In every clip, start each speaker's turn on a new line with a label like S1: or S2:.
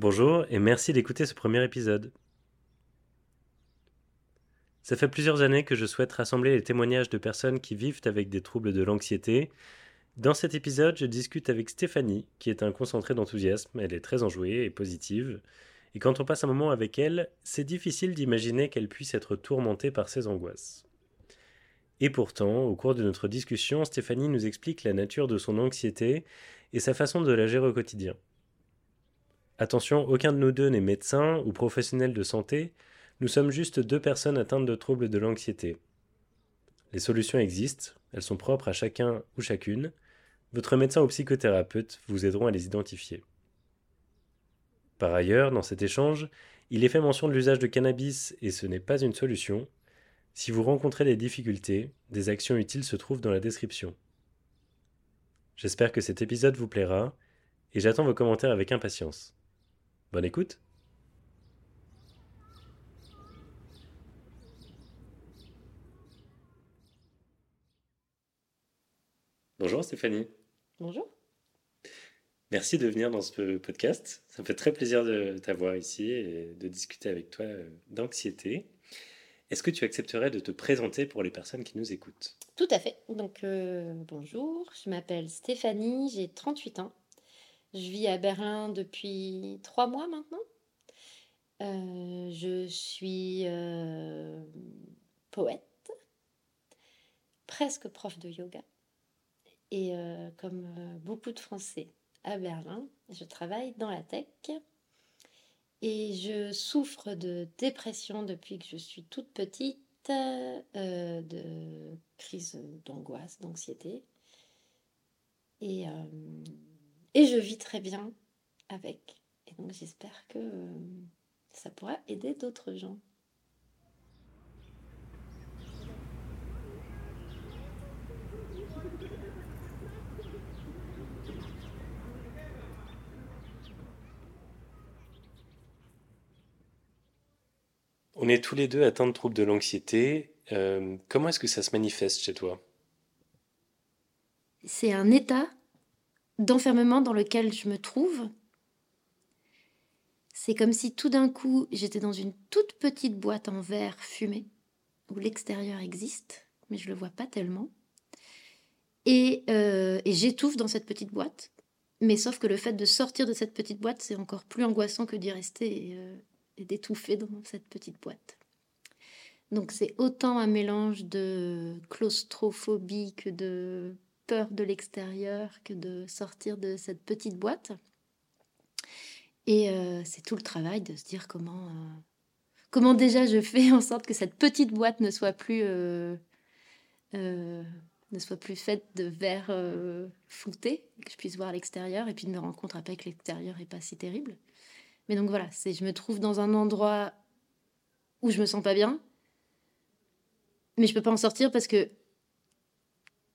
S1: Bonjour et merci d'écouter ce premier épisode. Ça fait plusieurs années que je souhaite rassembler les témoignages de personnes qui vivent avec des troubles de l'anxiété. Dans cet épisode, je discute avec Stéphanie, qui est un concentré d'enthousiasme, elle est très enjouée et positive. Et quand on passe un moment avec elle, c'est difficile d'imaginer qu'elle puisse être tourmentée par ses angoisses. Et pourtant, au cours de notre discussion, Stéphanie nous explique la nature de son anxiété et sa façon de la gérer au quotidien. Attention, aucun de nous deux n'est médecin ou professionnel de santé, nous sommes juste deux personnes atteintes de troubles de l'anxiété. Les solutions existent, elles sont propres à chacun ou chacune. Votre médecin ou psychothérapeute vous aideront à les identifier. Par ailleurs, dans cet échange, il est fait mention de l'usage de cannabis et ce n'est pas une solution. Si vous rencontrez des difficultés, des actions utiles se trouvent dans la description. J'espère que cet épisode vous plaira et j'attends vos commentaires avec impatience. Bonne écoute Bonjour Stéphanie.
S2: Bonjour.
S1: Merci de venir dans ce podcast. Ça me fait très plaisir de t'avoir ici et de discuter avec toi euh, d'anxiété. Est-ce que tu accepterais de te présenter pour les personnes qui nous écoutent?
S2: Tout à fait. Donc euh, bonjour, je m'appelle Stéphanie, j'ai 38 ans. Je vis à Berlin depuis trois mois maintenant. Euh, je suis euh, poète, presque prof de yoga. Et euh, comme beaucoup de Français à Berlin, je travaille dans la tech. Et je souffre de dépression depuis que je suis toute petite, de crise d'angoisse, d'anxiété. Et et je vis très bien avec. Et donc j'espère que euh, ça pourra aider d'autres gens.
S1: On est tous les deux atteints de troubles de l'anxiété. Euh, comment est-ce que ça se manifeste chez toi?
S2: C'est un état d'enfermement dans lequel je me trouve. C'est comme si tout d'un coup j'étais dans une toute petite boîte en verre fumé, où l'extérieur existe, mais je ne le vois pas tellement. Et, euh, et j'étouffe dans cette petite boîte. Mais sauf que le fait de sortir de cette petite boîte, c'est encore plus angoissant que d'y rester et, euh, et d'étouffer dans cette petite boîte. Donc c'est autant un mélange de claustrophobie que de peur de l'extérieur que de sortir de cette petite boîte. Et euh, c'est tout le travail de se dire comment, euh, comment déjà je fais en sorte que cette petite boîte ne soit plus, euh, ne soit plus faite de verre flouté, que je puisse voir l'extérieur et puis de me rendre compte après que l'extérieur est pas si terrible. Mais donc voilà, c'est je me trouve dans un endroit où je me sens pas bien, mais je peux pas en sortir parce que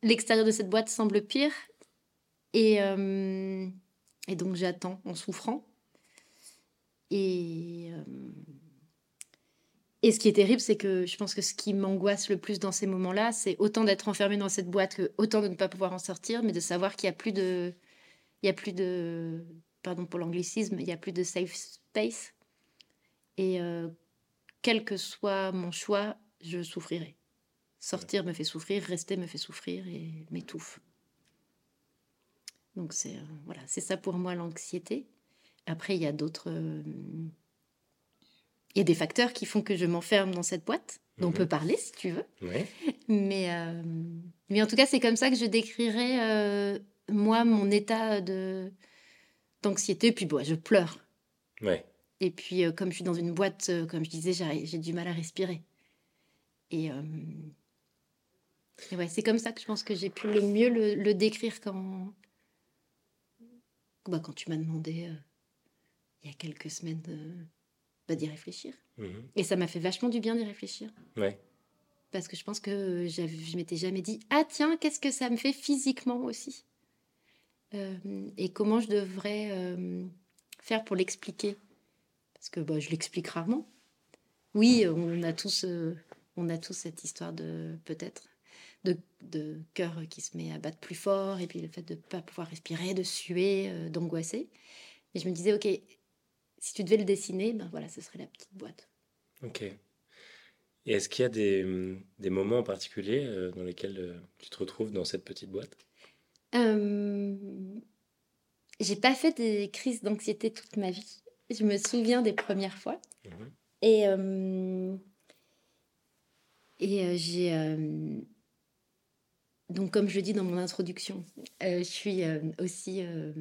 S2: l'extérieur de cette boîte semble pire. Et, euh, donc j'attends en souffrant. Et, euh, et ce qui est terrible, c'est que je pense que ce qui m'angoisse le plus dans ces moments-là, c'est autant d'être enfermé dans cette boîte que autant de ne pas pouvoir en sortir, mais de savoir qu'il n'y a plus de... Il y a plus de... Pardon pour l'anglicisme, il n'y a plus de safe space. Et euh, quel que soit mon choix, je souffrirai. Sortir me fait souffrir, rester me fait souffrir et m'étouffe. Donc c'est euh, voilà, c'est ça pour moi l'anxiété. Après il y a d'autres euh, il y a des facteurs qui font que je m'enferme dans cette boîte dont on mhm. peut parler si tu veux. Mais euh, mais en tout cas, c'est comme ça que je décrirais moi mon état de d'anxiété puis bon, je pleure. Et puis comme je suis dans une boîte comme je disais, j'ai du mal à respirer. Et ouais, c'est comme ça que je pense que j'ai pu le mieux le, décrire quand, bah, quand tu m'as demandé euh, il y a quelques semaines bah, d'y réfléchir. Mhm. Et ça m'a fait vachement du bien d'y réfléchir.
S1: Ouais.
S2: Parce que je pense que je m'étais jamais dit Ah, tiens, qu'est-ce que ça me fait physiquement aussi euh, Et comment je devrais euh, faire pour l'expliquer? Parce que bah, je l'explique rarement. Oui, on a tous, on a tous cette histoire de peut-être de, cœur qui se met à battre plus fort, et puis le fait de ne pas pouvoir respirer, de suer, euh, d'angoisser. Et je me disais, ok, si tu devais le dessiner, ben voilà, ce serait la petite boîte.
S1: Ok. Et est-ce qu'il y a des, des, moments en particulier dans lesquels tu te retrouves dans cette petite boîte?
S2: Euh, J'ai pas fait des crises d'anxiété toute ma vie. Je me souviens des premières fois. Mhm. Et, et j'ai donc, comme je dis dans mon introduction, euh, je suis euh, aussi euh,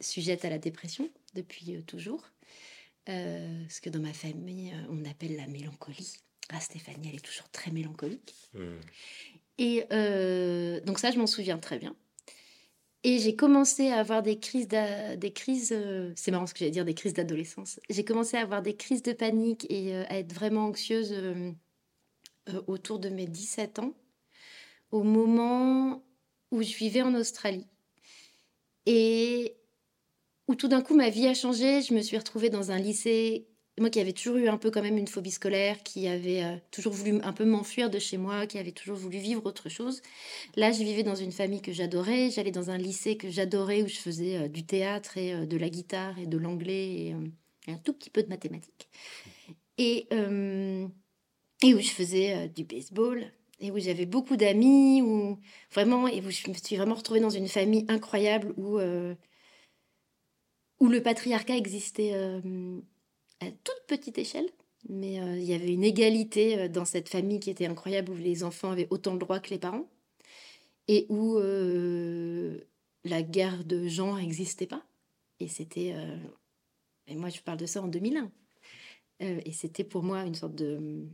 S2: sujette à la dépression depuis toujours. ce que dans ma famille, on appelle la mélancolie. Ah, Stéphanie, elle est toujours très mélancolique. Hmm. Et donc ça, je m'en souviens très bien. Et j'ai commencé à avoir des crises, des crises c'est marrant ce que j'allais dire, des crises d'adolescence. J'ai commencé à avoir des crises de panique et à être vraiment anxieuse autour de mes 17 ans au moment où je vivais en Australie. Et où tout d'un coup ma vie a changé, je me suis retrouvée dans un lycée, moi qui avais toujours eu un peu quand même une phobie scolaire, qui avait euh, toujours voulu un peu m'enfuir de chez moi, qui avait toujours voulu vivre autre chose. Là, je vivais dans une famille que j'adorais, j'allais dans un lycée que j'adorais où je faisais euh, du théâtre et euh, de la guitare et de l'anglais et, un tout petit peu de mathématiques. Et, et où je faisais du baseball et où j'avais beaucoup d'amis, où vraiment, et où je me suis vraiment retrouvée dans une famille incroyable où, euh, où le patriarcat existait euh, à toute petite échelle. Mais euh, il y avait une égalité dans cette famille qui était incroyable, où les enfants avaient autant de droits que les parents, et où la guerre de genre n'existait pas. Et c'était. et moi, je parle de ça en 2001. et c'était pour moi une sorte de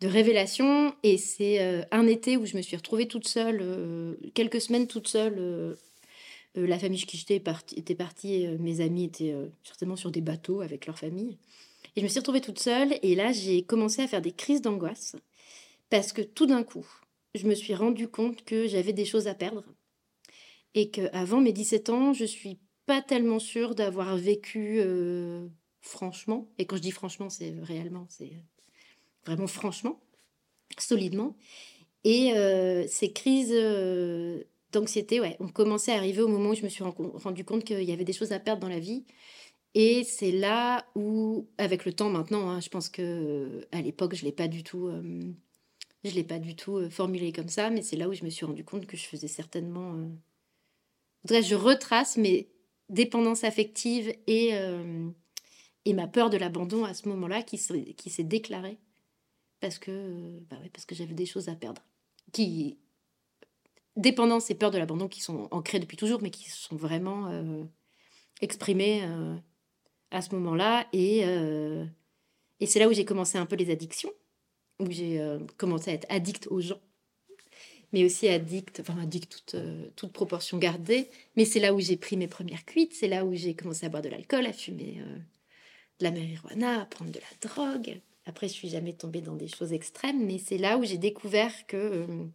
S2: de révélation. Et c'est euh, un été où je me suis retrouvée toute seule, euh, quelques semaines toute seule. Euh, la famille qui j'étais était partie, mes amis étaient certainement sur des bateaux avec leur famille. Et je me suis retrouvée toute seule. Et là, j'ai commencé à faire des crises d'angoisse. Parce que tout d'un coup, je me suis rendu compte que j'avais des choses à perdre. Et qu'avant mes 17 ans, je suis pas tellement sûre d'avoir vécu franchement. Et quand je dis franchement, c'est réellement, c'est vraiment franchement, solidement. Et euh, ces crises euh, d'anxiété, ouais, ont commencé à arriver au moment où je me suis rendu compte qu'il y avait des choses à perdre dans la vie. Et c'est là où, avec le temps maintenant, hein, je pense que à l'époque, je l'ai pas du tout, euh, pas du tout formulé comme ça, mais c'est là où je me suis rendu compte que je faisais certainement. Cas, je retrace mes dépendances affectives et et ma peur de l'abandon à ce moment-là qui s'est déclarée parce que, bah parce que j'avais des choses à perdre. Qui, dépendance et peur de l'abandon qui sont ancrées depuis toujours, mais qui sont vraiment euh, exprimées euh, à ce moment-là. Et, euh, c'est là où j'ai commencé un peu les addictions, où j'ai commencé à être addict aux gens, mais aussi addict, enfin addict toute proportion gardée. Mais c'est là où j'ai pris mes premières cuites, c'est là où j'ai commencé à boire de l'alcool, à fumer de la marijuana, à prendre de la drogue. Après, je suis jamais tombée dans des choses extrêmes, mais c'est là où j'ai découvert que, euh,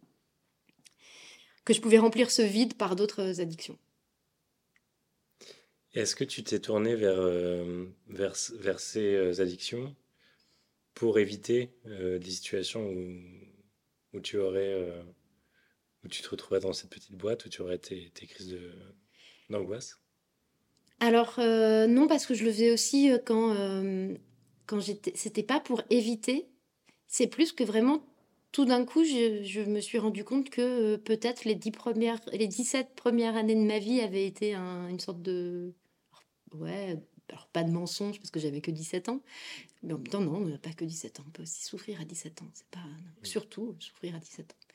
S2: que je pouvais remplir ce vide par d'autres addictions.
S1: Est-ce que tu t'es tournée vers, euh, vers, vers, ces euh, addictions pour éviter des situations où, où, tu aurais où tu te retrouvais dans cette petite boîte où tu aurais tes, tes crises d'angoisse?
S2: Alors non, parce que je le faisais aussi quand quand j'étais, c'était pas pour éviter, c'est plus que vraiment tout d'un coup, je, me suis rendu compte que euh, peut-être les, dix premières, les 17 premières années de ma vie avaient été une sorte de. Ouais, alors pas de mensonge parce que j'avais que 17 ans, mais en même temps, non, pas que 17 ans. On peut aussi souffrir à 17 ans. C'est pas. surtout souffrir à 17 ans.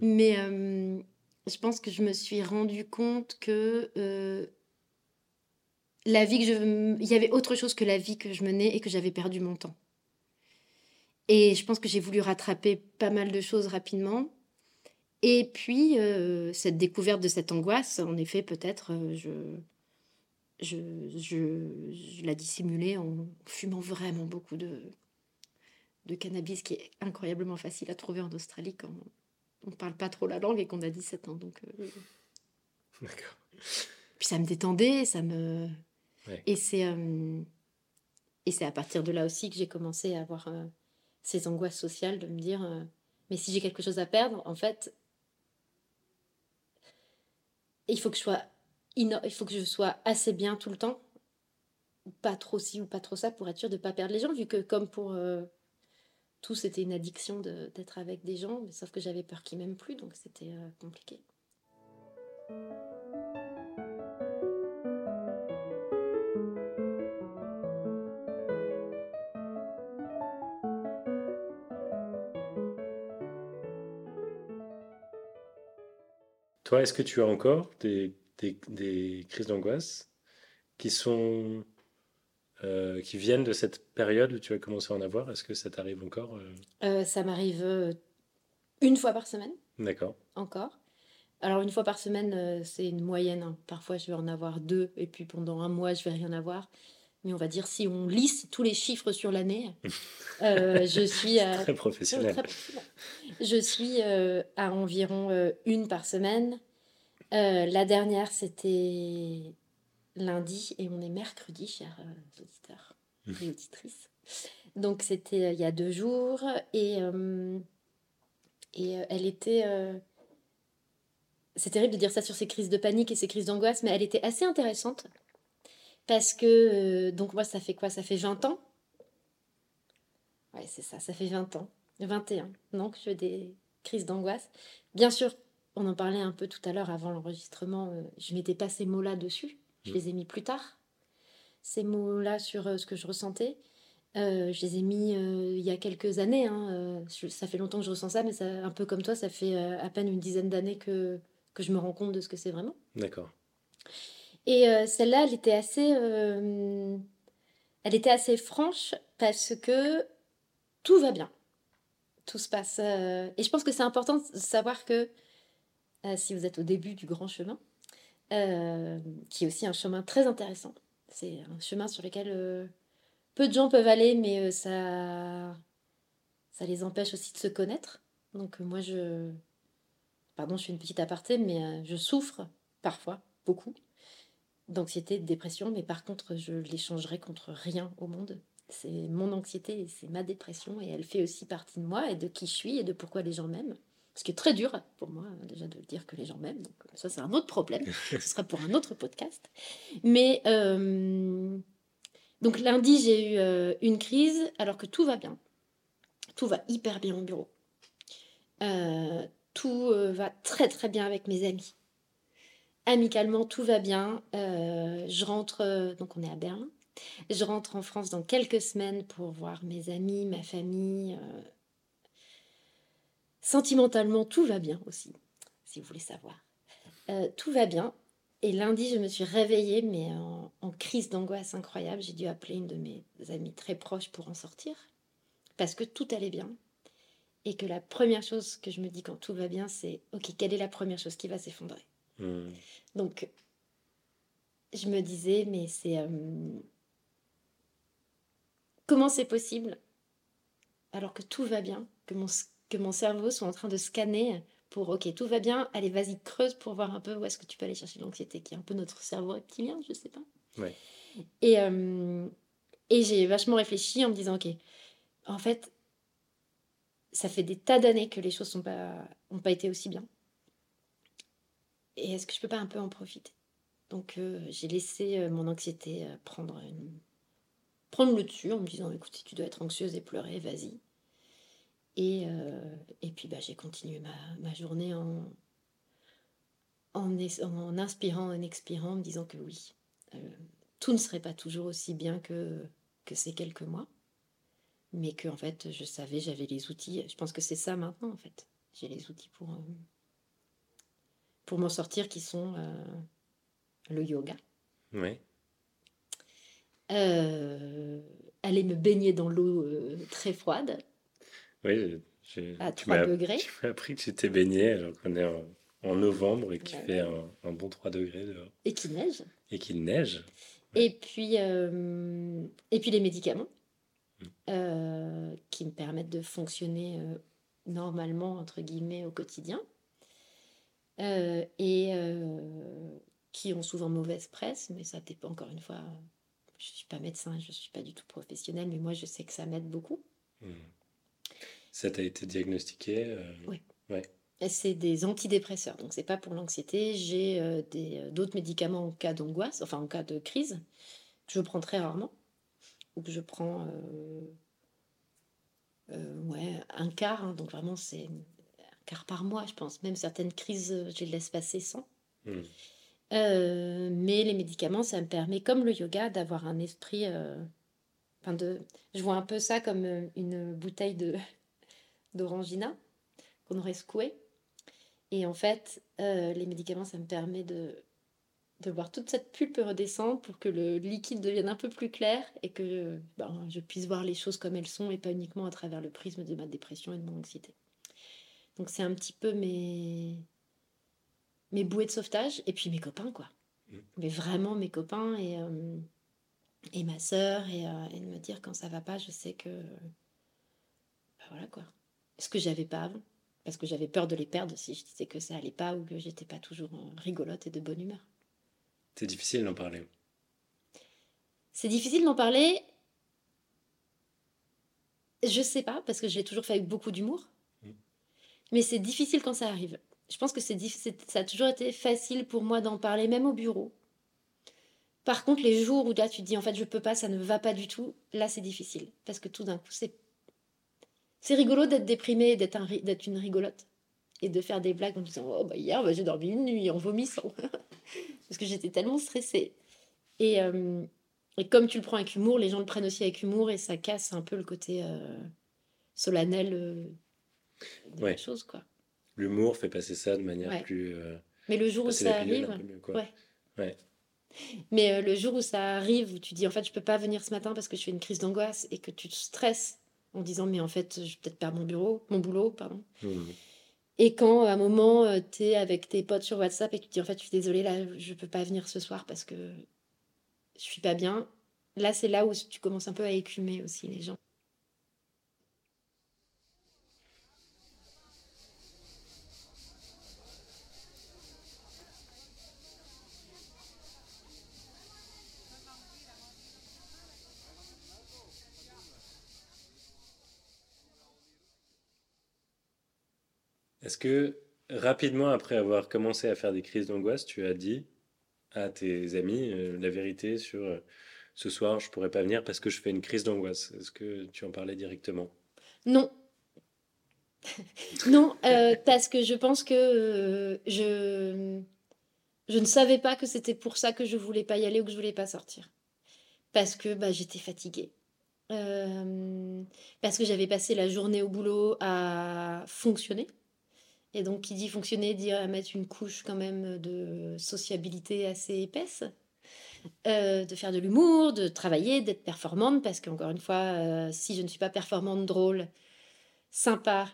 S2: Mais euh, je pense que je me suis rendu compte que. Euh, la vie que je il y avait autre chose que la vie que je menais et que j'avais perdu mon temps. Et je pense que j'ai voulu rattraper pas mal de choses rapidement. Et puis, euh, cette découverte de cette angoisse, en effet, peut-être, euh, je, je, je, la dissimulais en fumant vraiment beaucoup de, de cannabis, qui est incroyablement facile à trouver en Australie quand on ne parle pas trop la langue et qu'on a 17 ans. Donc, euh, D'accord. Puis ça me détendait, ça me, et c'est euh, et c'est à partir de là aussi que j'ai commencé à avoir euh, ces angoisses sociales de me dire euh, mais si j'ai quelque chose à perdre, en fait, il faut que je sois il faut que je sois assez bien tout le temps pas trop ci ou pas trop ça pour être sûr de pas perdre les gens, vu que comme pour euh, tout, c'était une addiction d'être avec des gens, sauf que j'avais peur qu'ils m'aiment plus, donc c'était compliqué.
S1: Toi, est-ce que tu as encore des, des, des crises d'angoisse qui sont euh, qui viennent de cette période où tu as commencé à en avoir? Est-ce que ça t'arrive encore euh?
S2: Euh, Ça m'arrive une fois par semaine.
S1: D'accord.
S2: Encore. Alors une fois par semaine, c'est une moyenne. Hein. Parfois, je vais en avoir deux, et puis pendant un mois, je vais rien avoir. Mais on va dire si on lisse tous les chiffres sur l'année, je suis
S1: très professionnel.
S2: Je suis à environ une par semaine. la dernière, c'était lundi et on est mercredi, chers euh, auditeurs mmh. et auditrices. Donc c'était euh, il y a deux jours et, euh, et elle était... c'est terrible de dire ça sur ces crises de panique et ces crises d'angoisse, mais elle était assez intéressante parce que... donc moi, ça fait quoi? Ça fait 20 ans? Ouais, c'est ça, ça fait 20 ans. 21 donc je fais des crises d'angoisse. Bien sûr, on en parlait un peu tout à l'heure avant l'enregistrement, je mettais pas ces mots-là dessus. Je mm. les ai mis plus tard, ces mots-là sur euh, ce que je ressentais. Euh, je les ai mis euh, il y a quelques années. Hein, ça fait longtemps que je ressens ça, mais ça, un peu comme toi, ça fait à peine une dizaine d'années que, que je me rends compte de ce que c'est vraiment.
S1: D'accord.
S2: Et celle-là, elle était assez, elle était assez franche parce que tout va bien, tout se passe. et je pense que c'est important de savoir que si vous êtes au début du grand chemin, euh, qui est aussi un chemin très intéressant. C'est un chemin sur lequel euh, peu de gens peuvent aller, mais euh, ça, ça les empêche aussi de se connaître. Donc moi, je... Pardon, je fais une petite aparté, mais je souffre parfois, beaucoup, d'anxiété, de dépression, mais par contre, je l'échangerai contre rien au monde. C'est mon anxiété et c'est ma dépression, et elle fait aussi partie de moi et de qui je suis et de pourquoi les gens m'aiment. Ce qui est très dur pour moi, déjà, de dire que les gens m'aiment. Donc, ça, c'est un autre problème. Ce sera pour un autre podcast. Mais, euh, donc, lundi, j'ai eu euh, une crise alors que tout va bien. Tout va hyper bien au bureau. Euh, tout va très, très bien avec mes amis. Amicalement, tout va bien. je rentre, donc, on est à Berlin. Je rentre en France dans quelques semaines pour voir mes amis, ma famille Sentimentalement, tout va bien aussi, si vous voulez savoir. Euh, tout va bien. Et lundi, je me suis réveillée, mais en, crise d'angoisse incroyable. J'ai dû appeler une de mes amies très proches pour en sortir, parce que tout allait bien. Et que la première chose que je me dis quand tout va bien, c'est OK, quelle est la première chose qui va s'effondrer? Hmm. Donc, je me disais, mais c'est. Euh, comment c'est possible, alors que tout va bien, que mon que mon cerveau soit en train de scanner pour ok tout va bien allez vas-y creuse pour voir un peu où est-ce que tu peux aller chercher l'anxiété qui est un peu notre cerveau reptilien je sais pas et euh, et j'ai vachement réfléchi en me disant ok en fait ça fait des tas d'années que les choses sont pas ont pas été aussi bien et est-ce que je peux pas un peu en profiter? Donc euh, j'ai laissé euh, mon anxiété prendre une... prendre le dessus en me disant écoute si tu dois être anxieuse et pleurer vas-y et, euh, et puis bah, j'ai continué ma, ma, journée en, en, en, inspirant, en expirant, en me disant que oui, euh, tout ne serait pas toujours aussi bien que, que ces quelques mois, mais que en fait je savais, j'avais les outils. Je pense que c'est ça maintenant en fait. J'ai les outils pour, euh, pour m'en sortir qui sont le yoga.
S1: Oui.
S2: aller me baigner dans l'eau très froide
S1: oui, à 3 degrés. Tu m'as appris que t'es baigné alors qu'on est en, novembre et qu'il fait un, bon 3 degrés dehors.
S2: Et qu'il neige.
S1: Et qu'il neige.
S2: Et, puis, euh, et puis les médicaments mm. euh, qui me permettent de fonctionner euh, normalement, entre guillemets, au quotidien. Et qui ont souvent mauvaise presse, mais ça dépend encore une fois. Je ne suis pas médecin, je ne suis pas du tout professionnel, mais moi je sais que ça m'aide beaucoup. Mm.
S1: Ça t'a été diagnostiqué euh,
S2: Oui. Ouais. C'est des antidépresseurs, donc c'est pas pour l'anxiété. J'ai euh, euh, d'autres médicaments en cas d'angoisse, enfin en cas de crise, que je prends très rarement, ou que je prends ouais, un quart, hein, donc vraiment c'est quart par mois, je pense. Même certaines crises, je les laisse passer sans. Mmh. mais les médicaments, ça me permet, comme le yoga, d'avoir un esprit. enfin de, je vois un peu ça comme une bouteille de d'orangina qu'on aurait secouée. Et en fait, les médicaments, ça me permet de de voir toute cette pulpe redescendre pour que le liquide devienne un peu plus clair et que ben, je puisse voir les choses comme elles sont et pas uniquement à travers le prisme de ma dépression et de mon anxiété. Donc c'est un petit peu mes, mes bouées de sauvetage et puis mes copains, quoi. Mmh. Mais vraiment mes copains et, euh, et ma sœur et, euh, et, de me dire quand ça va pas, je sais que... Ben voilà quoi. Ce que j'avais pas avant. Parce que j'avais peur de les perdre si je disais que ça allait pas ou que j'étais pas toujours rigolote et de bonne humeur.
S1: C'est difficile d'en parler.
S2: C'est difficile d'en parler. Je sais pas, parce que je l'ai toujours fait avec beaucoup d'humour. Mais c'est difficile quand ça arrive. Je pense que c'est ça a toujours été facile pour moi d'en parler, même au bureau. Par contre, les jours où là tu te dis en fait je peux pas, ça ne va pas du tout, là c'est difficile. Parce que tout d'un coup, c'est. C'est rigolo d'être déprimé, d'être un... une rigolote. Et de faire des blagues en disant Oh bah hier bah, j'ai dormi une nuit en vomissant. parce que j'étais tellement stressée. Et, euh, et, comme tu le prends avec humour, les gens le prennent aussi avec humour et ça casse un peu le côté euh, solennel euh, quoi.
S1: L'humour fait passer ça de manière plus.
S2: Mais le jour où ça arrive, ouais. Mais le jour où ça arrive, où tu dis en fait je peux pas venir ce matin parce que je fais une crise d'angoisse et que tu te stresses en disant mais en fait je vais peut-être perdre mon bureau, mon boulot, pardon. Mmh. Et quand à un moment, euh, tu es avec tes potes sur WhatsApp et tu te dis en fait, je suis désolée, là, je peux pas venir ce soir parce que je suis pas bien. Là, c'est là où tu commences un peu à écumer aussi les gens.
S1: Est-ce que rapidement après avoir commencé à faire des crises d'angoisse, tu as dit à tes amis euh, la vérité sur euh, ce soir je pourrais pas venir parce que je fais une crise d'angoisse? Est-ce que tu en parlais directement?
S2: Non. non, euh, parce que je pense que je je ne savais pas que c'était pour ça que je voulais pas y aller ou que je voulais pas sortir. Parce que bah, j'étais fatiguée. parce que j'avais passé la journée au boulot à fonctionner et donc, qui dit fonctionner, dit mettre une couche quand même de sociabilité assez épaisse. Euh, de faire de l'humour, de travailler, d'être performante, parce qu'encore une fois, euh, si je ne suis pas performante, drôle, sympa,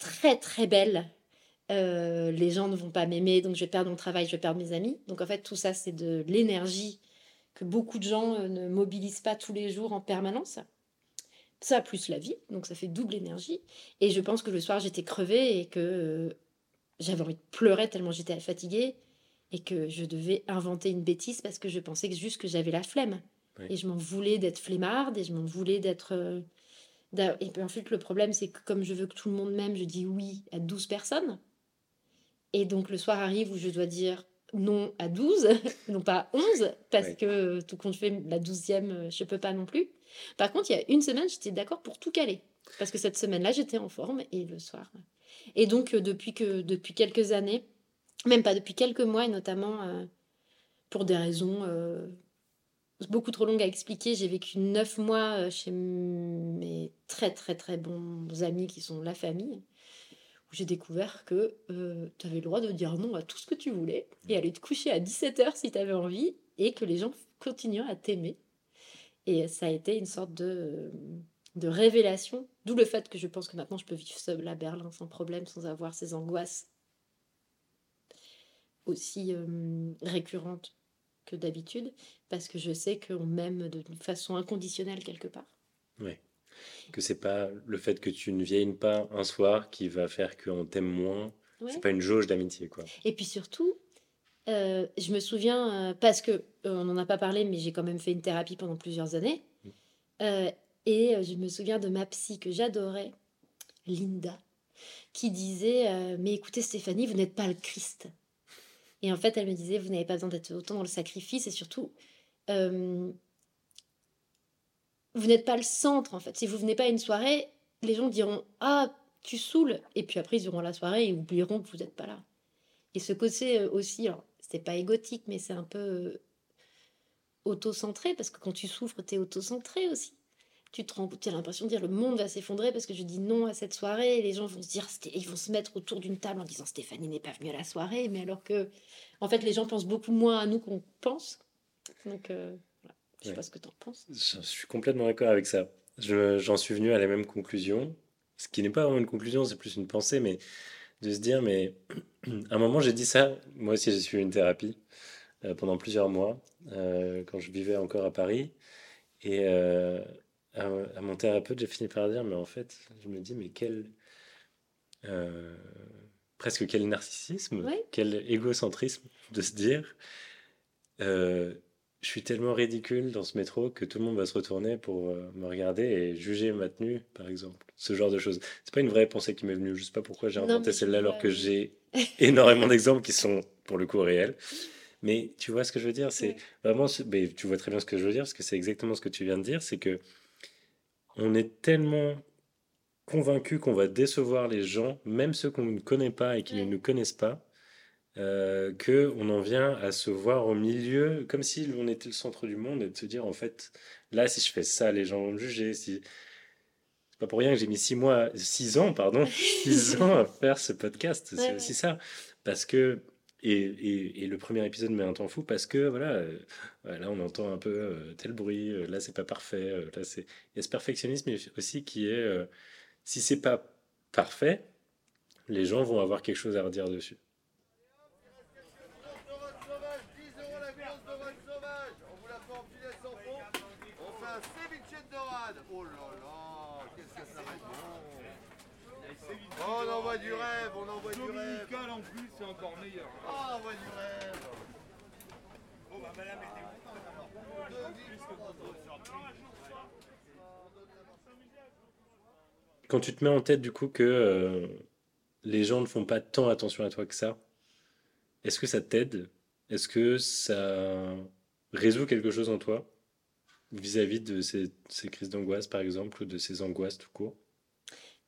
S2: très très belle, euh, les gens ne vont pas m'aimer, donc je vais perdre mon travail, je vais perdre mes amis. Donc en fait, tout ça, c'est de l'énergie que beaucoup de gens ne mobilisent pas tous les jours en permanence. Ça plus la vie, donc ça fait double énergie. Et je pense que le soir, j'étais crevée et que euh, j'avais envie de pleurer tellement j'étais fatiguée et que je devais inventer une bêtise parce que je pensais que juste que j'avais la flemme. Et je m'en voulais d'être flemmarde et je m'en voulais d'être. Euh, et puis en fait, le problème, c'est que comme je veux que tout le monde m'aime, je dis oui à 12 personnes. Et donc le soir arrive où je dois dire non à 12, non pas à 11, parce que tout compte fait, la 12e, je peux pas non plus. Par contre, il y a une semaine, j'étais d'accord pour tout caler. Parce que cette semaine-là, j'étais en forme et le soir. Et donc, euh, depuis, que, depuis quelques années, même pas depuis quelques mois, et notamment euh, pour des raisons euh, beaucoup trop longues à expliquer, j'ai vécu neuf mois chez mes très très très bons amis qui sont la famille, j'ai découvert que tu avais le droit de dire non à tout ce que tu voulais et aller te coucher à 17h si tu avais envie, et que les gens continuent à t'aimer et ça a été une sorte de, de révélation, d'où le fait que je pense que maintenant je peux vivre seule à Berlin sans problème, sans avoir ces angoisses aussi euh, récurrentes que d'habitude, parce que je sais qu'on m'aime d'une façon inconditionnelle quelque part.
S1: Oui. Que c'est pas le fait que tu ne viennes pas un soir qui va faire qu'on t'aime moins. C'est pas une jauge d'amitié, quoi.
S2: Et puis surtout, euh, je me souviens, euh, parce que euh, on n'en a pas parlé, mais j'ai quand même fait une thérapie pendant plusieurs années. et je me souviens de ma psy que j'adorais, Linda, qui disait Mais écoutez, Stéphanie, vous n'êtes pas le Christ. Et en fait, elle me disait Vous n'avez pas besoin d'être autant dans le sacrifice, et surtout, vous n'êtes pas le centre en fait. Si vous venez pas à une soirée, les gens diront ah tu saoules et puis après ils iront à la soirée et oublieront que vous n'êtes pas là. Et ce côté euh, aussi, alors c'est pas égotique mais c'est un peu euh, auto-centré parce que quand tu souffres t'es auto-centré aussi. Tu te rends, tu as l'impression de dire le monde va s'effondrer parce que je dis non à cette soirée et les gens vont se dire ils vont se mettre autour d'une table en disant Stéphanie n'est pas venue à la soirée mais alors que en fait les gens pensent beaucoup moins à nous qu'on pense. Donc euh, je sais pas ce que tu en penses.
S1: Je suis complètement d'accord avec ça. J'en suis venu à la même conclusion. Ce qui n'est pas vraiment une conclusion, c'est plus une pensée, mais de se dire, mais à un moment j'ai dit ça, moi aussi j'ai suivi une thérapie euh, pendant plusieurs mois, euh, quand je vivais encore à Paris. Et euh, à, mon thérapeute, j'ai fini par dire, mais en fait, je me dis, mais quel... presque quel narcissisme, quel égocentrisme de se dire je suis tellement ridicule dans ce métro que tout le monde va se retourner pour euh, me regarder et juger ma tenue, par exemple. Ce genre de choses. C'est pas une vraie pensée qui m'est venue. Je sais pas pourquoi j'ai inventé celle-là alors que j'ai énormément d'exemples qui sont pour le coup réels. Mais tu vois ce que je veux dire? C'est vraiment. Mais tu vois très bien ce que je veux dire parce que c'est exactement ce que tu viens de dire. C'est que on est tellement convaincu qu'on va décevoir les gens, même ceux qu'on ne connaît pas et qui ne nous connaissent pas, euh, que on en vient à se voir au milieu, comme si on était le centre du monde, et de se dire en fait, là, si je fais ça, les gens vont me juger. Si... C'est pas pour rien que j'ai mis six mois, six ans, pardon, six ans à faire ce podcast. C'est aussi ça. Parce que et, et, et, le premier épisode met un temps fou parce que voilà, euh, là on entend un peu euh, tel bruit, euh, là c'est pas parfait, là c'est il y a ce perfectionnisme aussi qui est si c'est pas parfait, les gens vont avoir quelque chose à redire dessus. Oh là là, qu'est-ce que ça va être bon Oh, on envoie du rêve, on envoie du rêve. En plus, c'est encore meilleur. Oh, on envoie du rêve. Oh, bah madame était Quand tu te mets en tête du coup que euh, les gens ne font pas tant attention à toi que ça, est-ce que ça t'aide? Est-ce que ça résout quelque chose en toi? Vis-à-vis de ces, crises d'angoisse, par exemple, ou de ces angoisses tout court?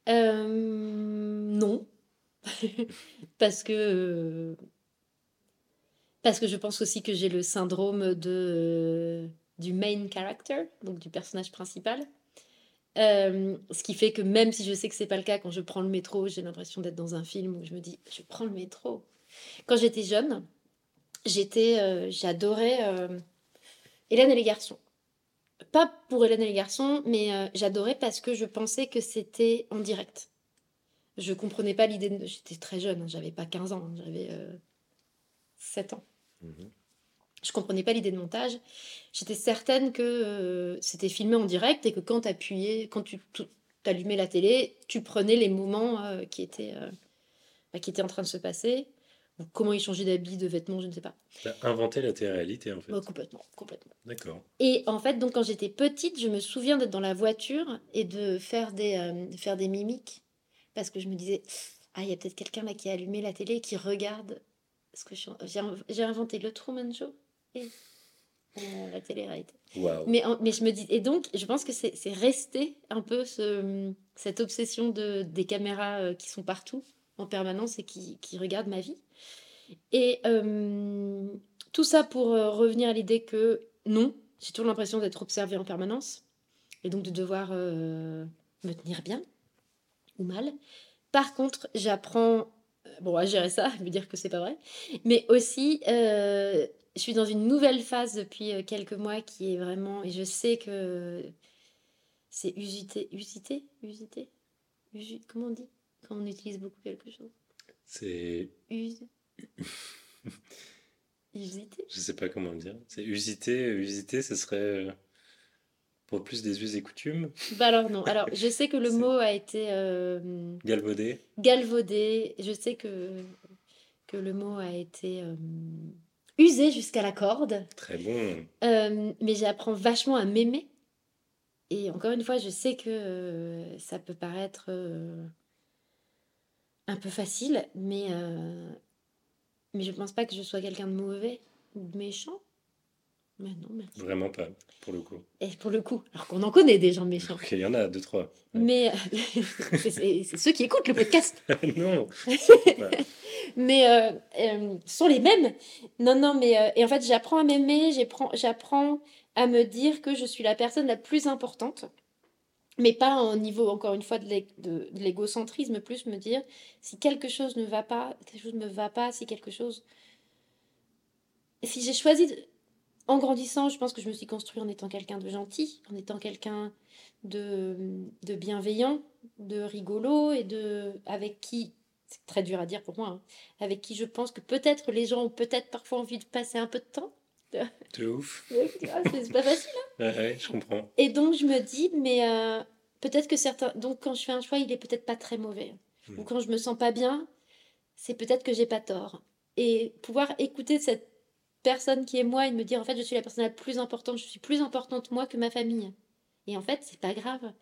S2: Euh, Non. parce que. Parce que je pense aussi que j'ai le syndrome de, du main character, donc du personnage principal. Euh, ce qui fait que même si je sais que c'est pas le cas, quand je prends le métro, j'ai l'impression d'être dans un film où je me dis, je prends le métro. Quand j'étais jeune, euh, j'adorais Hélène et les garçons pas pour Hélène et les garçons, mais euh, j'adorais parce que je pensais que c'était en direct. Je comprenais pas l'idée de... J'étais très jeune, hein, j'avais pas 15 ans, hein, j'avais 7 euh, ans. Mhm. Je comprenais pas l'idée de montage. J'étais certaine que euh, c'était filmé en direct et que quand, appuyais, quand tu allumais la télé, tu prenais les moments qui, étaient, bah, qui étaient en train de se passer comment il changeait d'habit, de vêtements, je ne sais pas.
S1: T'as inventé la télé-réalité en fait.
S2: complètement, complètement.
S1: D'accord.
S2: Et en fait, donc quand j'étais petite, je me souviens d'être dans la voiture et de faire des, euh, faire des mimiques parce que je me disais, ah, il y a peut-être quelqu'un là qui a allumé la télé et qui regarde ce que j'ai inventé le Truman Show et euh, la télé-réalité. Wow. Mais, mais je me dis, et donc, je pense que c'est resté un peu ce, cette obsession de, des caméras euh, qui sont partout en permanence et qui, qui regardent ma vie. Et euh, tout ça pour euh, revenir à l'idée que non, j'ai toujours l'impression d'être observée en permanence et donc de devoir euh, me tenir bien ou mal. Par contre, j'apprends bon, à gérer ça, me dire que c'est pas vrai, mais aussi je suis dans une nouvelle phase depuis quelques mois qui est vraiment, et je sais que c'est usité, usité, usité, comment on dit? Quand on utilise beaucoup quelque chose
S1: C'est.
S2: Use. usité
S1: Je sais pas comment dire. C'est usité. Usité, ce serait euh, pour plus des us et coutumes
S2: Bah alors non. Alors je sais que le mot a été. Euh,
S1: galvaudé.
S2: Galvaudé. Je sais que, que le mot a été. Euh, usé jusqu'à la corde.
S1: Très bon.
S2: mais j'apprends vachement à m'aimer. Et encore une fois, je sais que ça peut paraître un peu facile, mais, euh, mais je pense pas que je sois quelqu'un de mauvais ou de méchant. Mais non, merci.
S1: Vraiment pas, pour le coup.
S2: Et pour le coup, alors qu'on en connaît des gens méchants.
S1: Ok, il y en a deux, trois. Ouais.
S2: Mais euh, c'est ceux qui écoutent le podcast.
S1: non.
S2: mais euh, euh, sont les mêmes. Non, non, mais euh, et en fait, j'apprends à m'aimer, j'apprends, j'apprends à me dire que je suis la personne la plus importante, mais pas au niveau, encore une fois, de l'é- de- de l'égocentrisme, plus me dire si quelque chose ne va pas, quelque chose ne me va pas, si quelque chose. Si j'ai choisi, en grandissant, je pense que je me suis construit en étant quelqu'un de gentil, en étant quelqu'un de, de bienveillant, de rigolo et de avec qui, c'est très dur à dire pour moi, hein, avec qui je pense que peut-être les gens ont peut-être parfois envie de passer un peu de temps.
S1: De ouf.
S2: C'est pas facile. hein.
S1: Ouais, ouais, je comprends.
S2: Et donc je me dis, mais euh, peut-être que certains. Donc quand je fais un choix, il est peut-être pas très mauvais.
S1: Mm.
S2: Ou quand je me sens pas bien, c'est peut-être que j'ai pas tort. Et pouvoir écouter cette personne qui est moi et me dire, en fait, je suis la personne la plus importante, je suis plus importante moi que ma famille. Et en fait, c'est pas grave.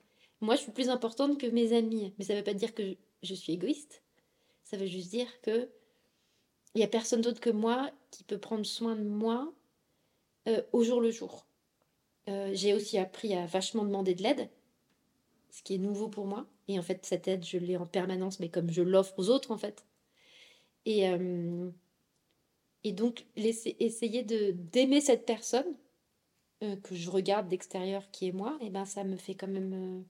S2: Moi, je suis plus importante que mes amis. Mais ça veut pas dire que je suis égoïste. Ça veut juste dire que il y a personne d'autre que moi qui peut prendre soin de moi euh, au jour le jour. Euh, j'ai aussi appris à vachement demander de l'aide, ce qui est nouveau pour moi. Et en fait, cette aide, je l'ai en permanence, mais comme je l'offre aux autres, en fait. Et, euh, et donc, essayer de d'aimer cette personne que je regarde d'extérieur, qui est moi, et ben ça me fait quand même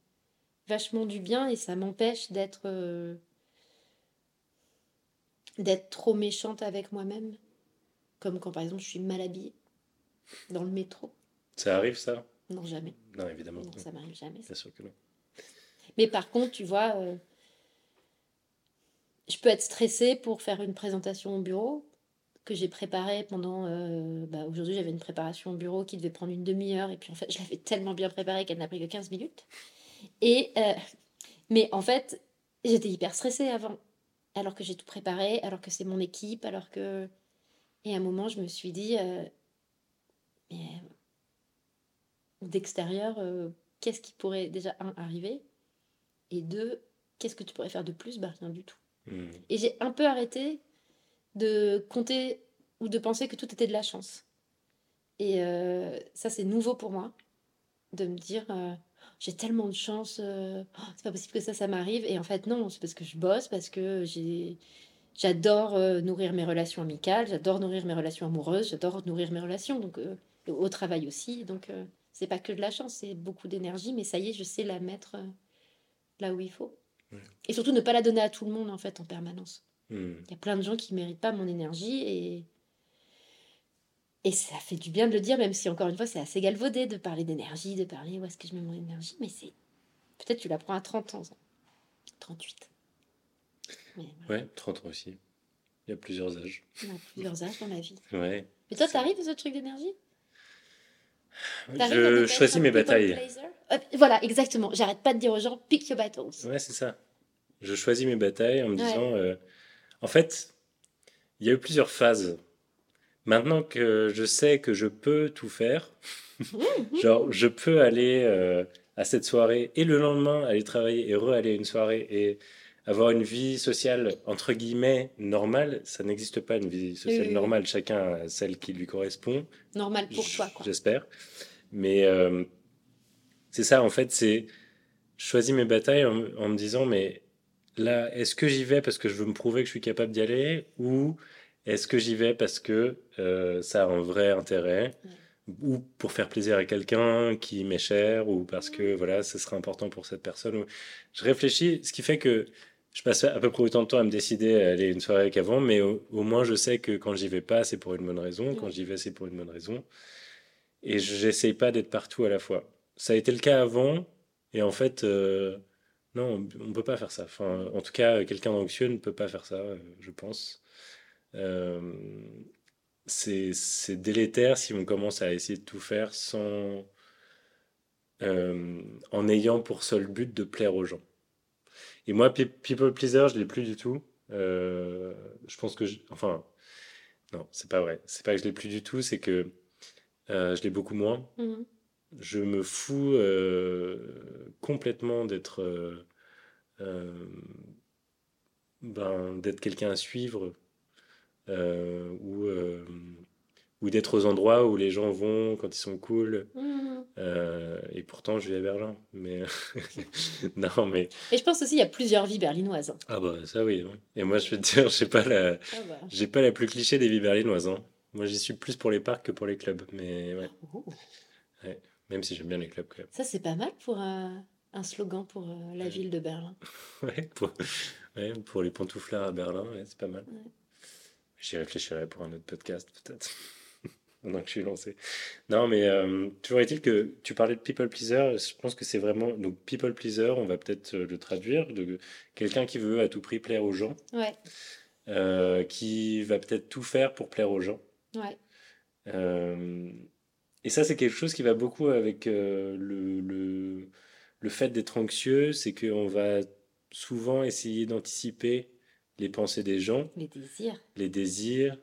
S2: vachement du bien et ça m'empêche d'être d'être trop méchante avec moi-même. Comme quand, par exemple, je suis mal habillée dans le métro.
S1: Ça arrive, ça?
S2: Non, jamais.
S1: Non, évidemment.
S2: Non, ça m'arrive jamais. ça.
S1: Bien sûr que non.
S2: Mais par contre, tu vois, euh, je peux être stressée pour faire une présentation au bureau que j'ai préparée pendant... euh, bah, Aujourd'hui, j'avais une préparation au bureau qui devait prendre une demi-heure et puis en fait, je l'avais tellement bien préparée qu'elle n'a pris que 15 minutes. Et, euh, mais en fait, j'étais hyper stressée avant, alors que j'ai tout préparé, alors que c'est mon équipe, alors que... Et à un moment, je me suis dit, mais d'extérieur, euh, qu'est-ce qui pourrait déjà, un, arriver? Et deux, qu'est-ce que tu pourrais faire de plus? Bah rien du tout.
S1: Hmm.
S2: Et j'ai un peu arrêté de compter ou de penser que tout était de la chance. Et euh, ça, c'est nouveau pour moi, de me dire, euh, j'ai tellement de chance, euh, oh, c'est pas possible que ça, ça m'arrive. Et en fait, non, c'est parce que je bosse, parce que j'ai... J'adore euh, nourrir mes relations amicales, j'adore nourrir mes relations amoureuses, j'adore nourrir mes relations, donc euh, au travail aussi. Donc euh, c'est pas que de la chance, c'est beaucoup d'énergie, mais ça y est, je sais la mettre euh, là où il faut.
S1: Ouais.
S2: Et surtout ne pas la donner à tout le monde en fait en permanence.
S1: Hmm.
S2: Il y a plein de gens qui ne méritent pas mon énergie et et ça fait du bien de le dire, même si encore une fois c'est assez galvaudé de parler d'énergie, de parler où est-ce que je mets mon énergie, mais c'est peut-être tu l'apprends à 30 ans, 38. Mais voilà,
S1: Ouais, 30 ans aussi. Il y a plusieurs âges.
S2: on a plusieurs âges dans la vie.
S1: Ouais.
S2: Mais toi, t'arrives à ce truc d'énergie T'arrives à ne pas
S1: Je choisis mes batailles.
S2: Euh, Voilà, exactement. J'arrête pas de dire aux gens pick your battles.
S1: Ouais, c'est ça. Je choisis mes batailles en me
S2: Ouais.
S1: disant. euh, En fait, il y a eu plusieurs phases. Maintenant que je sais que je peux tout faire, genre je peux aller euh, à cette soirée et le lendemain aller travailler et re-aller à une soirée et avoir une vie sociale entre guillemets normale, ça n'existe pas une vie sociale
S2: Oui, oui,
S1: normale. Chacun a celle qui lui correspond.
S2: Normal pour
S1: J-
S2: toi, quoi.
S1: J'espère. Mais euh, c'est ça, en fait, c'est. Je choisis mes batailles en, en me disant, mais là, est-ce que j'y vais parce que je veux me prouver que je suis capable d'y aller ou est-ce que j'y vais parce que euh, ça a un vrai intérêt ou pour faire plaisir à quelqu'un qui m'est cher ou parce que voilà, ce sera important pour cette personne. Je réfléchis, ce qui fait que je passe à peu près autant de temps à me décider à aller une soirée qu'avant, mais au, au moins je sais que quand j'y vais pas, c'est pour une bonne raison. Quand j'y vais, c'est pour une bonne raison. Et j'essaye pas d'être partout à la fois. Ça a été le cas avant, et en fait, euh, non, on ne peut pas faire ça. Enfin, en tout cas, quelqu'un d'anxieux ne peut pas faire ça, euh, je pense. Euh, c'est c'est délétère si on commence à essayer de tout faire sans, euh, en ayant pour seul but de plaire aux gens. Et moi, pe- people pleaser, je l'ai plus du tout. Euh, je pense que, je- enfin, non, c'est pas vrai. C'est pas que je l'ai plus du tout, c'est que euh, je l'ai beaucoup moins.
S2: Mhm.
S1: Je me fous euh, complètement d'être ben, d'être quelqu'un à suivre ou, ou d'être aux endroits où les gens vont quand ils sont cool.
S2: Mhm.
S1: Euh, et pourtant, je vis à Berlin. Mais non, mais
S2: Et je pense aussi qu'il y a plusieurs vies berlinoises.
S1: ah bah ça oui. hein. Et moi, je veux te dire, j'ai pas la,
S2: Ah bah.
S1: j'ai pas la plus cliché des vies berlinoises. hein. Moi, j'y suis plus pour les parcs que pour les clubs. Mais ouais,
S2: Oh.
S1: même si j'aime bien les clubs quand même.
S2: Ça, c'est pas mal pour un, un slogan pour euh, la ville de Berlin.
S1: Ouais, pour, ouais, pour les pantouflards à Berlin, ouais, c'est pas mal.
S2: Ouais.
S1: J'y réfléchirai pour un autre podcast, peut-être. Maintenant que je suis lancé. Non, mais euh, toujours est-il que tu parlais de people pleaser. Je pense que c'est vraiment. Donc, people pleaser, on va peut-être euh, le traduire. De quelqu'un qui veut à tout prix plaire aux gens,
S2: Ouais,
S1: euh, qui va peut-être tout faire pour plaire aux gens.
S2: ouais.
S1: Euh, et ça, c'est quelque chose qui va beaucoup avec le, le, le fait d'être anxieux, c'est qu'on va souvent essayer d'anticiper les pensées des gens,
S2: Les désirs.
S1: les désirs,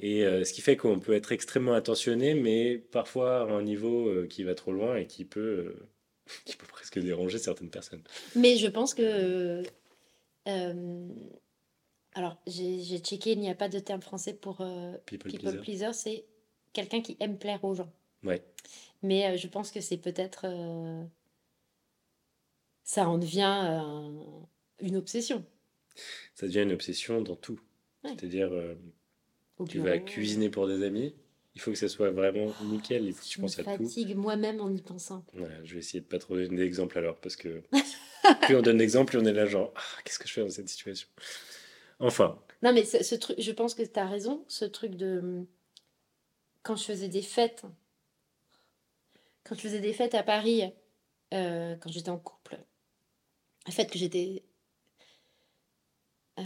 S1: et euh, ce qui fait qu'on peut être extrêmement attentionné, mais parfois à un niveau euh, qui va trop loin et qui peut, euh, qui peut presque déranger certaines personnes.
S2: Mais je pense que. alors, j'ai checké, il n'y a pas de terme français pour
S1: People,
S2: people
S1: pleaser.
S2: pleaser, c'est quelqu'un qui aime plaire aux gens.
S1: Ouais.
S2: Mais je pense que c'est peut-être. ça en devient une obsession.
S1: Ça devient une obsession dans tout.
S2: Ouais.
S1: C'est-à-dire,
S2: Au
S1: tu vas cuisiner pour des amis, il faut que ça soit vraiment nickel, et je
S2: Je
S1: à tout.
S2: fatigue moi-même en y pensant.
S1: Ouais, je vais essayer de pas trop donner d'exemples alors, parce que plus on donne d'exemples, plus on est là genre, ah, qu'est-ce que je fais dans cette situation? Enfin,
S2: Non, mais ce, ce truc, je pense que tu as raison, ce truc de. Quand je faisais des fêtes, quand je faisais des fêtes à Paris, euh, quand j'étais en couple, le fait que j'étais euh,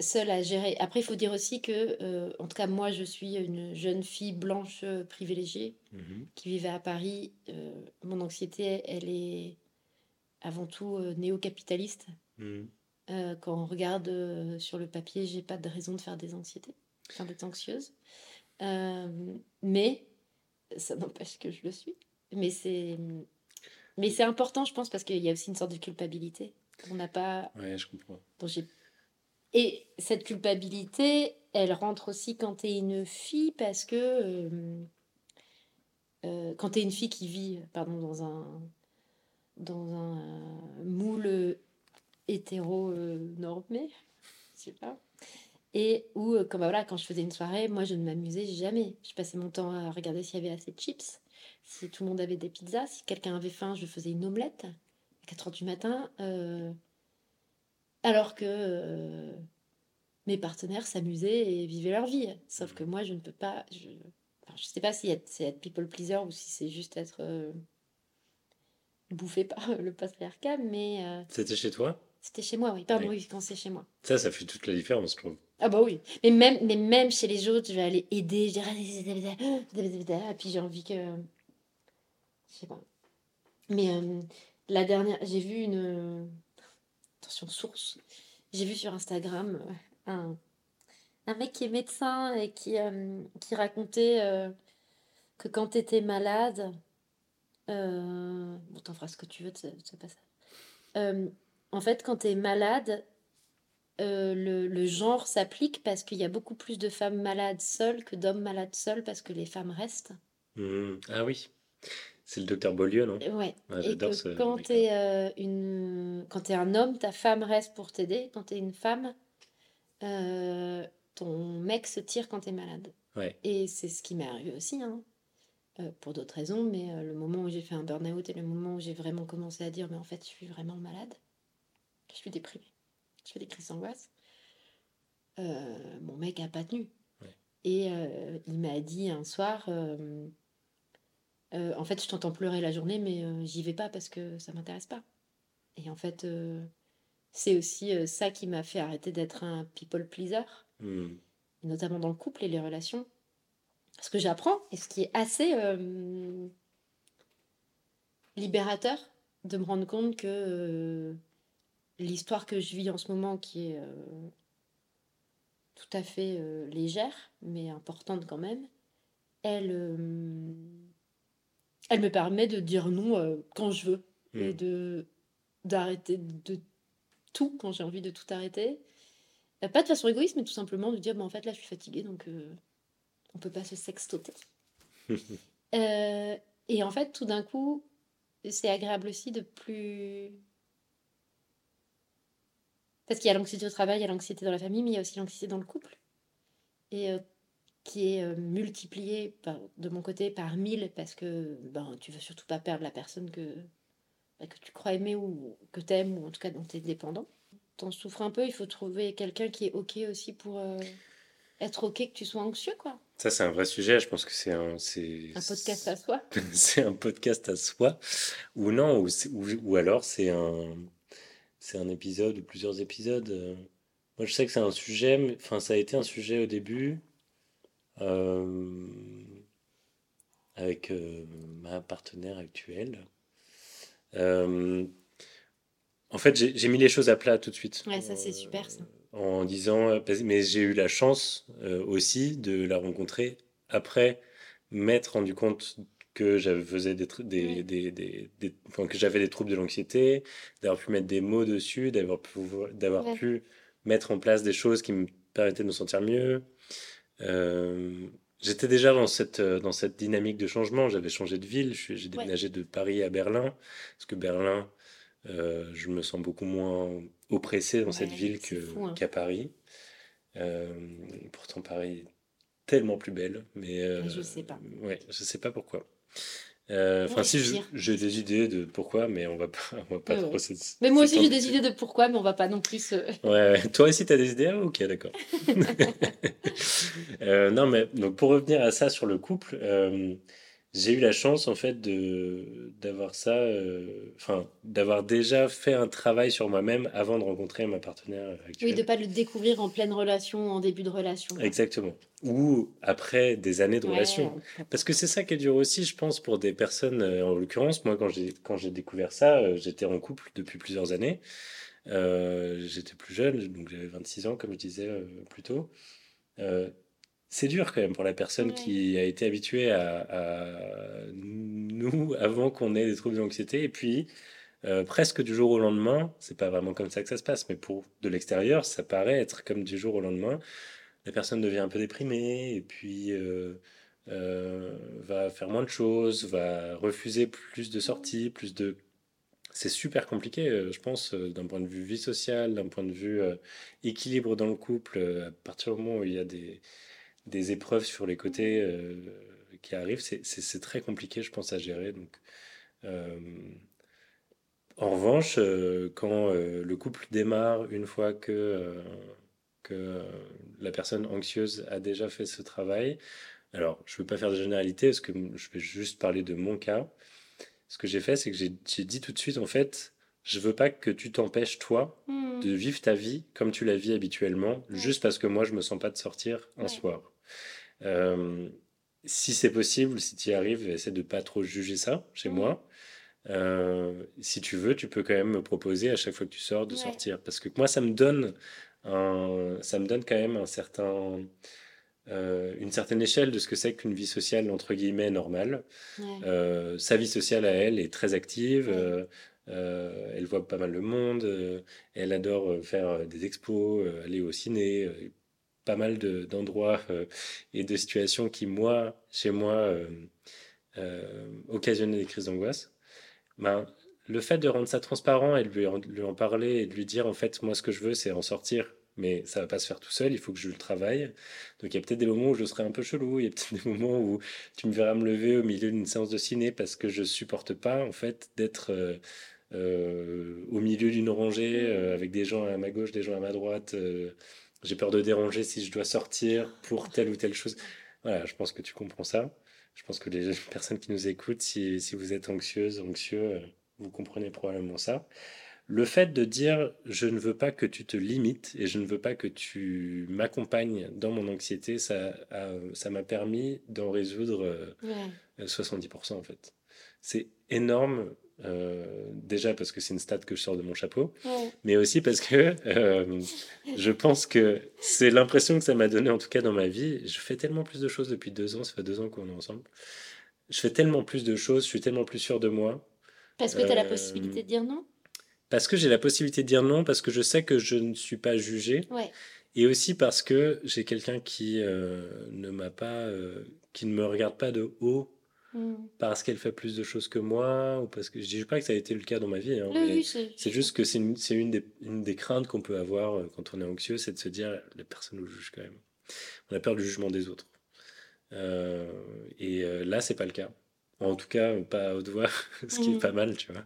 S2: seule à gérer. Après, il faut dire aussi que, euh, en tout cas, moi, je suis une jeune fille blanche euh, privilégiée
S1: mhm,
S2: qui vivait à Paris. Euh, mon anxiété, elle est avant tout euh, néo-capitaliste.
S1: mhm.
S2: Quand on regarde sur le papier, j'ai pas de raison de faire des anxiétés, enfin d'être anxieuse. Mais ça n'empêche que je le suis. Mais c'est, mais c'est important, je pense, parce qu'il y a aussi une sorte de culpabilité qu'on n'a pas.
S1: ouais, je comprends.
S2: j'ai- Et cette culpabilité, elle rentre aussi quand tu es une fille, parce que euh, euh, quand tu es une fille qui vit, pardon, dans un dans un euh, moule hétéro euh, normé, je pas. Et où, comme bah voilà, quand je faisais une soirée, moi je ne m'amusais jamais. Je passais mon temps à regarder s'il y avait assez de chips, si tout le monde avait des pizzas, si quelqu'un avait faim, je faisais une omelette à 4 heures du matin. Alors que euh, mes partenaires s'amusaient et vivaient leur vie. Sauf que moi, je ne peux pas. Je ne sais pas si c'est être people pleaser ou si c'est juste être euh, bouffé par le patriarcat, mais euh,
S1: C'était chez toi?
S2: c'était chez moi, oui. Pardon,
S1: Oui.
S2: oui, quand c'est chez moi.
S1: Ça, ça fait toute la différence, je trouve.
S2: Ah bah oui. Mais même, mais même chez les autres, je vais aller aider. Je dirais, et puis j'ai envie que... Je sais pas. Mais euh, la dernière, j'ai vu une... Source. J'ai vu sur Instagram euh, un, mec qui est médecin et qui, euh, qui racontait euh, que quand tu étais malade... T'en feras ce que tu veux de ce, en fait, quand tu es malade, le, genre s'applique parce qu'il y a beaucoup plus de femmes malades seules que d'hommes malades seuls parce que les femmes restent.
S1: Mhm. Ah oui, c'est le docteur Beaulieu, non?
S2: Ouais.
S1: Ouais,
S2: Et
S1: j'adore
S2: que
S1: ce
S2: quand tu es, une... quand t'es un homme, ta femme reste pour t'aider. Quand tu es une femme, euh, ton mec se tire quand tu es malade.
S1: Ouais.
S2: Et c'est ce qui m'est arrivé aussi, hein. Euh, pour d'autres raisons, mais euh, le moment où j'ai fait un burn-out et le moment où j'ai vraiment commencé à dire, mais en fait, je suis vraiment malade, je suis déprimée, je fais des crises d'angoisse, euh, mon mec a pas tenu.
S1: Ouais.
S2: Et euh, il m'a dit un soir, euh, en fait, je t'entends pleurer la journée, mais euh, j'y vais pas parce que ça m'intéresse pas. Et en fait, euh, c'est aussi ça qui m'a fait arrêter d'être un people pleaser
S1: Mhm.
S2: notamment dans le couple et les relations. Ce que j'apprends, et ce qui est assez libérateur, de me rendre compte que l'histoire que je vis en ce moment, qui est tout à fait légère, mais importante quand même, elle, elle me permet de dire non euh, quand je veux et
S1: Mhm.
S2: de d'arrêter de tout quand j'ai envie de tout arrêter. Euh, Pas de façon égoïste, mais tout simplement de dire, bah, en fait, là, je suis fatiguée, donc euh, on peut pas se sextoter. Euh, et en fait, tout d'un coup, c'est agréable aussi de plus. Parce qu'il y a l'anxiété au travail, il y a l'anxiété dans la famille, mais il y a aussi l'anxiété dans le couple. Et qui est euh, multipliée de mon côté par mille parce que ben, tu veux surtout pas perdre la personne que, bah, que tu crois aimer ou que tu aimes, ou en tout cas dont tu es dépendant. T'en souffres un peu, il faut trouver quelqu'un qui est OK aussi pour être OK que tu sois anxieux, quoi.
S1: Ça, c'est un vrai sujet. Je pense que c'est un. C'est,
S2: un podcast à soi.
S1: c'est un podcast à soi. Ou non, ou, ou, alors c'est un. C'est un épisode ou plusieurs épisodes. Moi, je sais que c'est un sujet. Mais, enfin, ça a été un sujet au début. Euh, avec euh, ma partenaire actuelle. Euh, en fait, j'ai mis les choses à plat tout de suite.
S2: Ouais, ça c'est super ça
S1: en disant, mais j'ai eu la chance aussi de la rencontrer après m'être rendu compte que j'avais des, des, des, des, que j'avais des troubles de l'anxiété, d'avoir pu mettre des mots dessus, d'avoir pu, d'avoir pu mettre en place des choses qui me permettaient de me sentir mieux. Euh, j'étais déjà dans cette, dans cette dynamique de changement. J'avais changé de ville. J'ai déménagé de Paris à Berlin. Parce que Berlin, je me sens beaucoup moins oppressé dans cette ville hein. qu'à Paris. Euh, pourtant, Paris est tellement plus belle. Mais, euh,
S2: je sais pas.
S1: Ouais, je sais pas pourquoi. Euh, enfin, si j'ai des idées de pourquoi, mais on va pas, on va pas trop.
S2: Mais moi aussi j'ai des idées de pourquoi, mais on va pas non plus.
S1: ouais, toi aussi tu as des idées? Ah, Ok, d'accord. non, mais donc pour revenir à ça sur le couple, j'ai eu la chance en fait de d'avoir ça, euh, enfin d'avoir déjà fait un travail sur moi-même avant de rencontrer ma partenaire
S2: actuelle. Oui, de pas le découvrir en pleine relation, en début de relation.
S1: Exactement. Ou après des années de relation. Parce que c'est ça qui est dur aussi, je pense, pour des personnes. Euh, en l'occurrence, moi, quand j'ai quand j'ai découvert ça, euh, j'étais en couple depuis plusieurs années. j'étais plus jeune, donc j'avais 26 ans, comme je disais plus tôt c'est dur quand même pour la personne qui a été habituée à, nous avant qu'on ait des troubles d'anxiété. Et puis, euh, presque du jour au lendemain, c'est pas vraiment comme ça que ça se passe, mais pour de l'extérieur, ça paraît être comme du jour au lendemain. La personne devient un peu déprimée et puis euh, euh, va faire moins de choses, va refuser plus de sorties, plus de c'est super compliqué, je pense, d'un point de vue vie sociale, d'un point de vue équilibre dans le couple, à partir du moment où il y a des, des épreuves sur les côtés euh, qui arrivent, c'est très compliqué, je pense, à gérer. Donc, euh, en revanche, euh, quand le couple démarre une fois que, que la personne anxieuse a déjà fait ce travail, alors je ne veux pas faire de généralité parce que je vais juste parler de mon cas. Ce que j'ai fait, c'est que j'ai dit tout de suite, en fait, je veux pas que tu t'empêches, toi, hmm. de vivre ta vie comme tu la vis habituellement, juste parce que moi, je me sens pas de sortir un soir. Euh, si c'est possible, si tu y arrives, essaie de pas trop juger ça chez moi. Euh, si tu veux, tu peux quand même me proposer à chaque fois que tu sors de sortir. Parce que moi, ça me donne, un, ça me donne quand même un certain, euh, une certaine échelle de ce que c'est qu'une vie sociale, entre guillemets, normale. sa vie sociale à elle est très active. elle voit pas mal le monde. elle adore faire des expos, aller au ciné pas mal d'endroits euh, et de situations qui, moi, chez moi, euh, euh, occasionnaient des crises d'angoisse. Ben, le fait de rendre ça transparent et de lui en, lui en, parler et de lui dire, en fait, moi, ce que je veux, c'est en sortir, mais ça va pas se faire tout seul, il faut que je le travaille. Donc, il y a peut-être des moments où je serai un peu chelou, il y a peut-être des moments où tu me verras me lever au milieu d'une séance de ciné parce que je supporte pas, en fait, d'être... au milieu d'une rangée avec des gens à ma gauche, des gens à ma droite, j'ai peur de déranger si je dois sortir pour telle ou telle chose. Voilà, je pense que tu comprends ça. Je pense que les personnes qui nous écoutent, si, si vous êtes anxieuse, anxieux, euh, vous comprenez probablement ça. Le fait de dire je ne veux pas que tu te limites et je ne veux pas que tu m'accompagnes dans mon anxiété, ça ça m'a permis d'en résoudre 70% euh, en fait. C'est énorme euh, déjà parce que c'est une stat que je sors de mon chapeau, mais aussi parce que euh, je pense que c'est l'impression que ça m'a donné, en tout cas dans ma vie. Je fais tellement plus de choses depuis deux ans, ça fait deux ans qu'on est ensemble. Je fais tellement plus de choses, je suis tellement plus sûr de moi.
S2: Parce que tu as la euh, possibilité de dire non?
S1: Parce que j'ai la possibilité de dire non, parce que je sais que je ne suis pas jugé. Et aussi parce que j'ai quelqu'un qui euh, ne m'a pas, euh, qui ne me regarde pas de haut
S2: Mm.
S1: parce qu'elle fait plus de choses que moi ou parce que je dis pas que ça a été le cas dans ma vie. hein,
S2: Oui,
S1: mais
S2: oui, c'est-
S1: juste que c'est une, des, une des craintes qu'on peut avoir euh, quand on est anxieux, c'est de se dire la personne nous juge quand même. On a peur du jugement des autres. Euh, et euh, là, c'est pas le cas. En tout cas, pas à haute voix, ce qui est
S2: Mhm.
S1: pas mal, tu vois.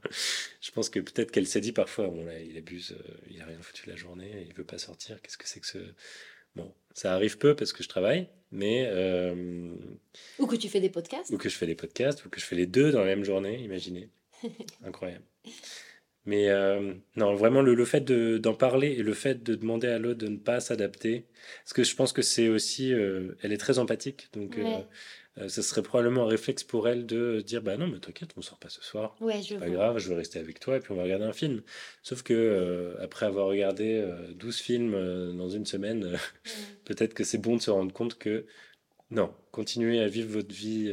S1: Je pense que peut-être qu'elle s'est dit parfois, bon là, il abuse, euh, il a rien foutu de la journée, il veut pas sortir, qu'est-ce que c'est que ce... Bon, ça arrive peu parce que je travaille, mais... euh,
S2: Ou que tu fais des podcasts.
S1: ou que je fais des podcasts, ou que je fais les deux dans la même journée, imaginez. Incroyable. Mais euh, non, vraiment, le, le fait de- d'en parler et le fait de demander à l'autre de ne pas s'adapter, parce que je pense que c'est aussi, euh, elle est très empathique, donc euh,
S2: Ouais.
S1: euh, ce serait probablement un réflexe pour elle de dire, bah non, mais t'inquiète, on sort pas ce soir.
S2: Ouais, je
S1: Pas
S2: vois.
S1: grave, je vais rester avec toi et puis on va regarder un film. Sauf que après avoir regardé euh, 12 films dans une semaine, peut-être que c'est bon de se rendre compte que non, continuez à vivre votre vie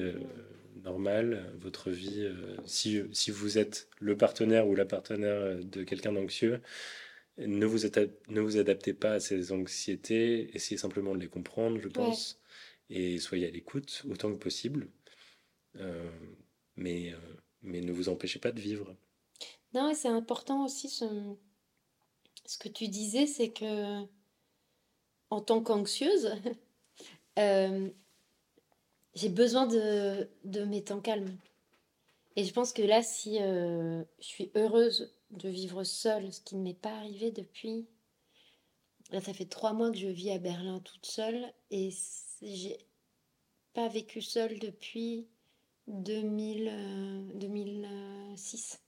S1: normale, votre vie. euh, si, si vous êtes le partenaire ou la partenaire euh, de quelqu'un d'anxieux, ne vous, ne vous adaptez pas à ces anxiétés, essayez simplement de les comprendre, je pense, et soyez à l'écoute autant que possible. Euh, mais, mais ne vous empêchez pas de vivre.
S2: Non, et c'est important aussi ce... ce que tu disais, c'est que en tant qu'anxieuse, euh, j'ai besoin de, de mes temps calmes. Et je pense que là, si euh, je suis heureuse de vivre seule, ce qui ne m'est pas arrivé depuis... Là, ça fait trois mois que je vis à Berlin toute seule et j'ai pas vécu seule depuis 2000, euh, 2006.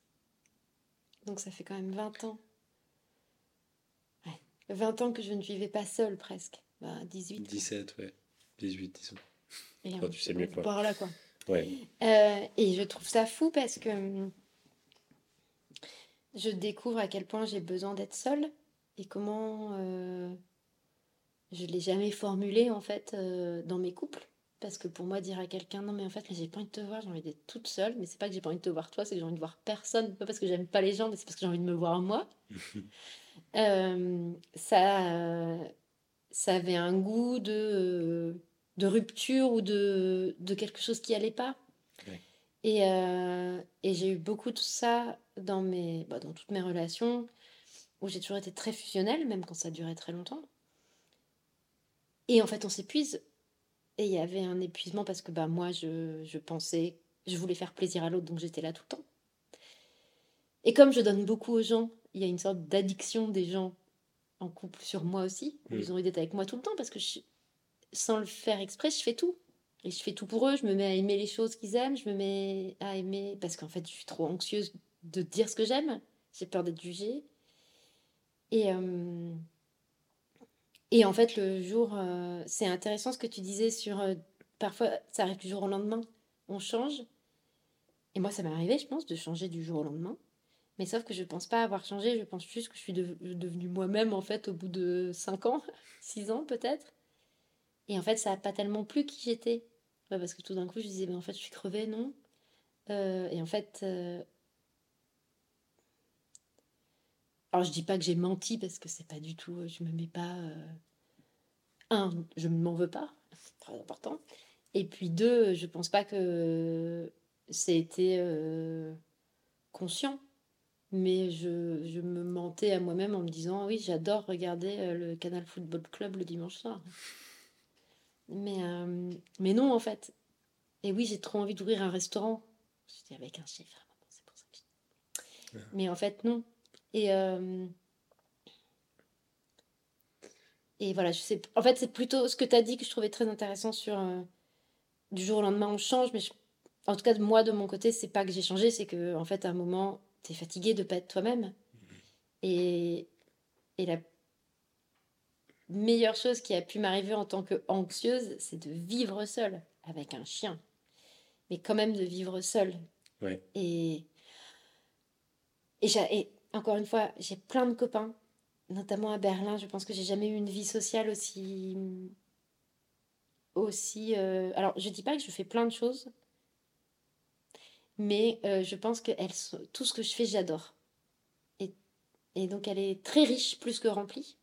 S2: Donc ça fait quand même 20 ans. Ouais. 20 ans que je ne vivais pas seule presque. Bah, 18. quoi.
S1: 17, ouais. 18, disons.
S2: Et,
S1: Oh, tu sais mieux que moi.
S2: Par là, quoi.
S1: Ouais.
S2: Euh, et je trouve ça fou parce que je découvre à quel point j'ai besoin d'être seule et comment euh, je l'ai jamais formulé en fait euh, dans mes couples. Parce que pour moi, dire à quelqu'un non, mais en fait, j'ai pas envie de te voir, j'ai envie d'être toute seule, mais c'est pas que j'ai pas envie de te voir toi, c'est que j'ai envie de voir personne. Pas parce que j'aime pas les gens, mais c'est parce que j'ai envie de me voir moi. Euh, ça, ça avait un goût de, de rupture ou de, de quelque chose qui allait pas.
S1: Ouais.
S2: Et, euh, et j'ai eu beaucoup de ça dans, mes, bah, dans toutes mes relations, où j'ai toujours été très fusionnelle, même quand ça durait très longtemps. Et en fait, on s'épuise. Et il y avait un épuisement parce que bah, moi, je, je pensais, je voulais faire plaisir à l'autre, donc j'étais là tout le temps. Et comme je donne beaucoup aux gens, il y a une sorte d'addiction des gens en couple sur moi aussi,
S1: Mm.
S2: ils ont envie d'être avec moi tout le temps parce que je- sans le faire exprès, je fais tout. Et je fais tout pour eux, je me mets à aimer les choses qu'ils aiment, je me mets à aimer parce qu'en fait, je suis trop anxieuse de dire ce que j'aime, j'ai peur d'être jugée. Et, euh, et en fait, le jour, euh, c'est intéressant ce que tu disais sur euh, parfois ça arrive du jour au lendemain, on change. Et moi, ça m'est arrivé, je pense, de changer du jour au lendemain. Mais sauf que je pense pas avoir changé, je pense juste que je suis dev- devenue moi-même en fait au bout de 5 ans, 6 ans peut-être. Et en fait, ça a pas tellement plu qui j'étais. Parce que tout d'un coup, je disais, mais en fait, je suis crevée, non? Euh, Et en fait. euh, Alors, je dis pas que j'ai menti parce que c'est pas du tout. Je me mets pas. euh, Un, je ne m'en veux pas, c'est très important. Et puis deux, je pense pas que c'était euh, conscient. Mais je, je me mentais à moi-même en me disant oui, j'adore regarder euh, le Canal Football Club le dimanche soir. Mais, euh, mais non, en fait. Et oui, j'ai trop envie d'ouvrir un restaurant. Je dis avec un chiffre, c'est pour ça que dis. Mais en fait, non. Et, euh, et voilà, je sais. En fait, c'est plutôt ce que tu as dit que je trouvais très intéressant sur euh, du jour au lendemain, on change. Mais je- en tout cas, moi, de mon côté, c'est pas que j'ai changé, c'est que en fait, à un moment, tu es fatigué de pas être toi-même. Et, et la meilleure chose qui a pu m'arriver en tant qu'anxieuse, c'est de vivre seule avec un chien. Mais quand même de vivre seule.
S1: Ouais.
S2: Et, et, encore une fois, j'ai plein de copains, notamment à Berlin. Je pense que j'ai jamais eu une vie sociale aussi. aussi euh, Alors, je dis pas que je fais plein de choses, mais euh, je pense que elles sont- tout ce que je fais, j'adore. Et, et donc, elle est très riche, plus que remplie.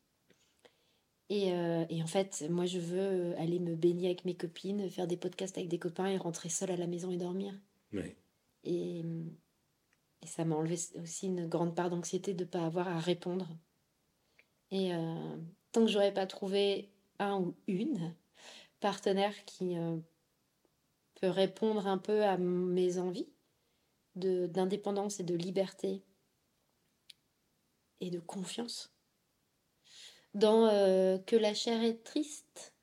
S2: Et, euh, et, en fait, moi, je veux aller me baigner avec mes copines, faire des podcasts avec des copains et rentrer seule à la maison et dormir. Et, et, ça m'a enlevé aussi une grande part d'anxiété de ne pas avoir à répondre. Et euh, tant que j'aurais pas trouvé un ou une partenaire qui euh, peut répondre un peu à mes envies d'indépendance et de liberté et de confiance, dans euh, Que la chair est triste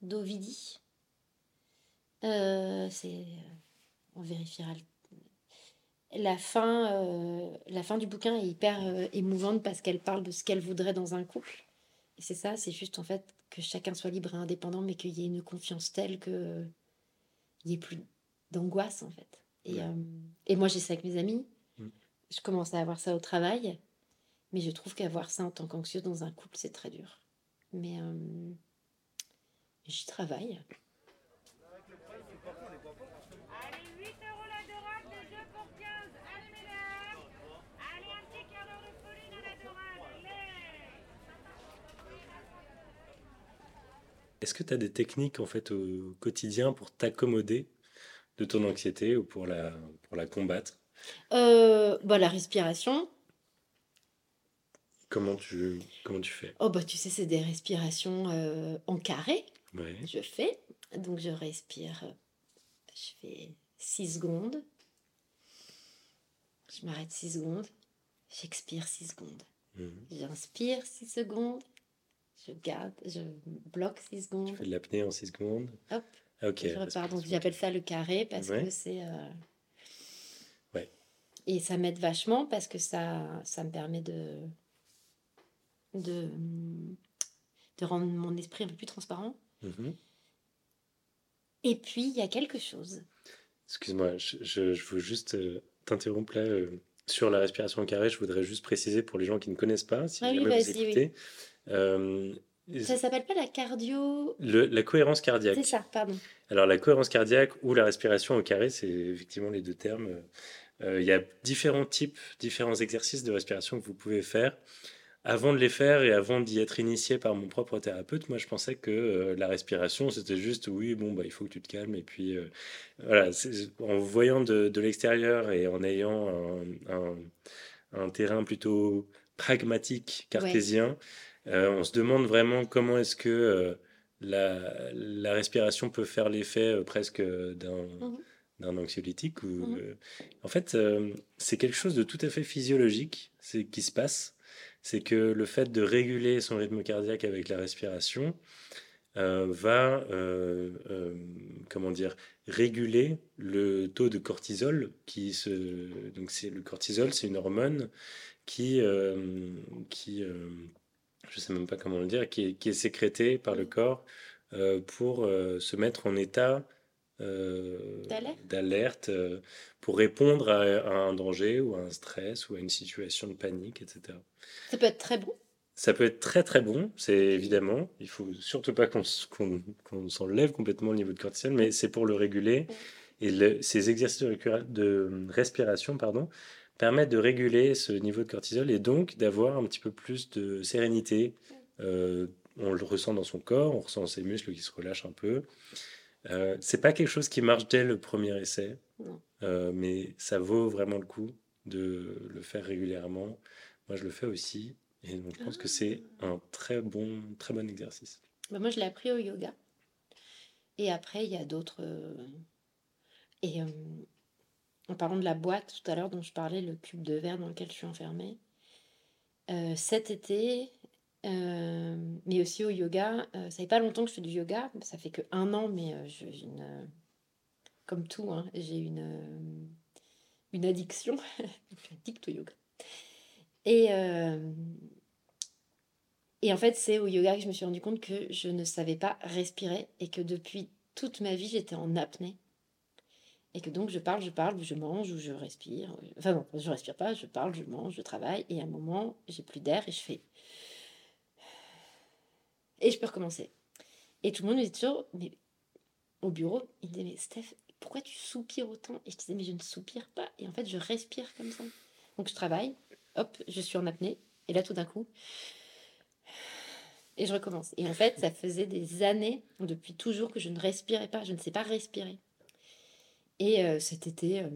S2: d'Ovidie. Euh, c'est, on vérifiera. La fin, euh, la fin du bouquin est hyper émouvante parce qu'elle parle de ce qu'elle voudrait dans un couple. Et c'est ça, c'est juste en fait que chacun soit libre et indépendant, mais qu'il y ait une confiance telle que il n'y ait plus d'angoisse en fait. Et, et moi j'ai ça avec mes amis. Mm. Je commence à avoir ça au travail. Mais je trouve qu'avoir ça en tant qu'anxieuse dans un couple, c'est très dur. Mais euh, j'y travaille.
S1: Est-ce que tu as des techniques en fait au quotidien pour t'accommoder de ton anxiété ou pour la, pour la combattre?
S2: Euh, bah, La respiration,
S1: Comment tu, comment tu fais?
S2: Oh, bah, tu sais, c'est des respirations euh, en carré. Je fais. Donc, je respire. Je fais 6 secondes. Je m'arrête 6 secondes. J'expire 6 secondes. Mhm. J'inspire 6 secondes. Je garde, je bloque 6 secondes. Tu
S1: fais de l'apnée en 6 secondes? Hop.
S2: Ah, ok. Je repars. Donc, j'appelle ça le carré parce que c'est. Euh, ouais. Et ça m'aide vachement parce que ça, ça me permet de de, de rendre mon esprit un peu plus transparent. Mhm. Et puis, il y a quelque chose.
S1: Excuse-moi, je, je, veux juste euh, t'interrompre là. Euh, sur la respiration au carré, je voudrais juste préciser pour les gens qui ne connaissent pas, si ah jamais vous écoutez.
S2: Euh, ça s'appelle pas la cardio.
S1: la cohérence cardiaque.
S2: C'est ça, pardon.
S1: Alors la cohérence cardiaque ou la respiration au carré, c'est effectivement les deux termes. Il y a différents types, différents exercices de respiration que vous pouvez faire avant de les faire et avant d'y être initié par mon propre thérapeute, moi je pensais que euh, la respiration c'était juste oui, bon, bah, il faut que tu te calmes. Et puis euh, voilà, en voyant de, de l'extérieur et en ayant un, un, terrain plutôt pragmatique, cartésien, euh, on se demande vraiment comment est-ce que la, la, respiration peut faire l'effet presque d'un. Mmh d'un anxiolytique. Ou, mmh en fait, c'est quelque chose de tout à fait physiologique c'est qui se passe c'est que le fait de réguler son rythme cardiaque avec la respiration euh, va, euh, euh, comment dire, réguler le taux de cortisol qui se, donc c'est le cortisol, c'est une hormone qui, qui, je sais même pas comment le dire, qui est, qui est sécrétée par le corps pour se mettre en état d'alerte? pour répondre à, un danger ou à un stress ou à une situation de panique, etc.
S2: Ça peut être très bon?
S1: Ça peut être très très bon, c'est évidemment. Il faut surtout pas qu'on s'enlève complètement au niveau de cortisol, mais c'est pour le réguler. Et ces exercices de, respiration pardon, permettent de réguler ce niveau de cortisol et donc d'avoir un petit peu plus de sérénité. Euh, on le ressent dans son corps, on ressent ses muscles qui se relâchent un peu. Euh, c'est pas quelque chose qui marche dès le premier essai, euh, mais ça vaut vraiment le coup de le faire régulièrement. Moi, je le fais aussi. Et donc, je pense que c'est ah. un très bon, très bon exercice.
S2: Bah, moi, je l'ai appris au yoga. Et après, il y a d'autres. Euh, et euh, en parlant de la boîte tout à l'heure dont je parlais, le cube de verre dans lequel je suis enfermée, cet été, mais aussi au yoga, ça fait pas longtemps que je fais du yoga, ça fait que un an, mais j'ai une. comme tout, hein, j'ai une, une addiction. je suis addict au yoga. Et, euh, et en fait, c'est au yoga que je me suis rendu compte que je ne savais pas respirer et que depuis toute ma vie, j'étais en apnée. Et que donc je parle, je parle, je mange ou je respire. Enfin bon, je respire pas, je parle, je mange, je travaille. Et à un moment, j'ai plus d'air et je fais. Et je peux recommencer. Et tout le monde me dit toujours, mais au bureau, il me disait, mais Steph, pourquoi tu soupires autant? Et je disais, mais je ne soupire pas. Et en fait, je respire comme ça. Donc je travaille, hop, je suis en apnée. Et là, tout d'un coup, Et je recommence. Et en fait, ça faisait des années, depuis toujours, que je ne respirais pas. Je ne sais pas respirer. Et euh, cet été, euh,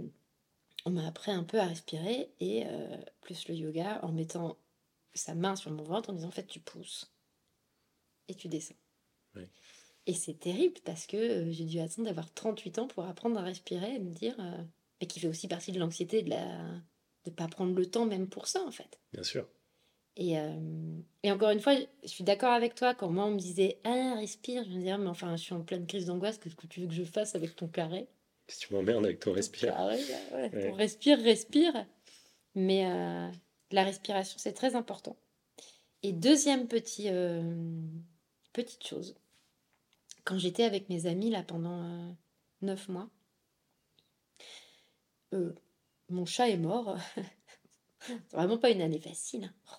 S2: on m'a appris un peu à respirer. Et euh, plus le yoga, en mettant sa main sur mon ventre, en disant, en fait, tu pousses. Et tu descends. Et c'est terrible parce que j'ai dû attendre d'avoir 38 ans pour apprendre à respirer et me dire... mais qui fait aussi partie de l'anxiété de la de pas prendre le temps même pour ça en fait.
S1: Bien sûr.
S2: Et, euh, et, encore une fois, je suis d'accord avec toi. Quand moi, on me disait Ah, respire, je me disais ah, Mais enfin, je suis en pleine crise d'angoisse. Qu'est-ce que tu veux que je fasse avec ton carré?
S1: Si tu m'emmerdes avec ton respire.
S2: Carré, ouais. respire, respire. Mais euh, la respiration, c'est très important. Et deuxième petit, euh, petite chose. Quand j'étais avec mes amis là pendant neuf mois, mon chat est mort. vraiment pas une année facile. Hein.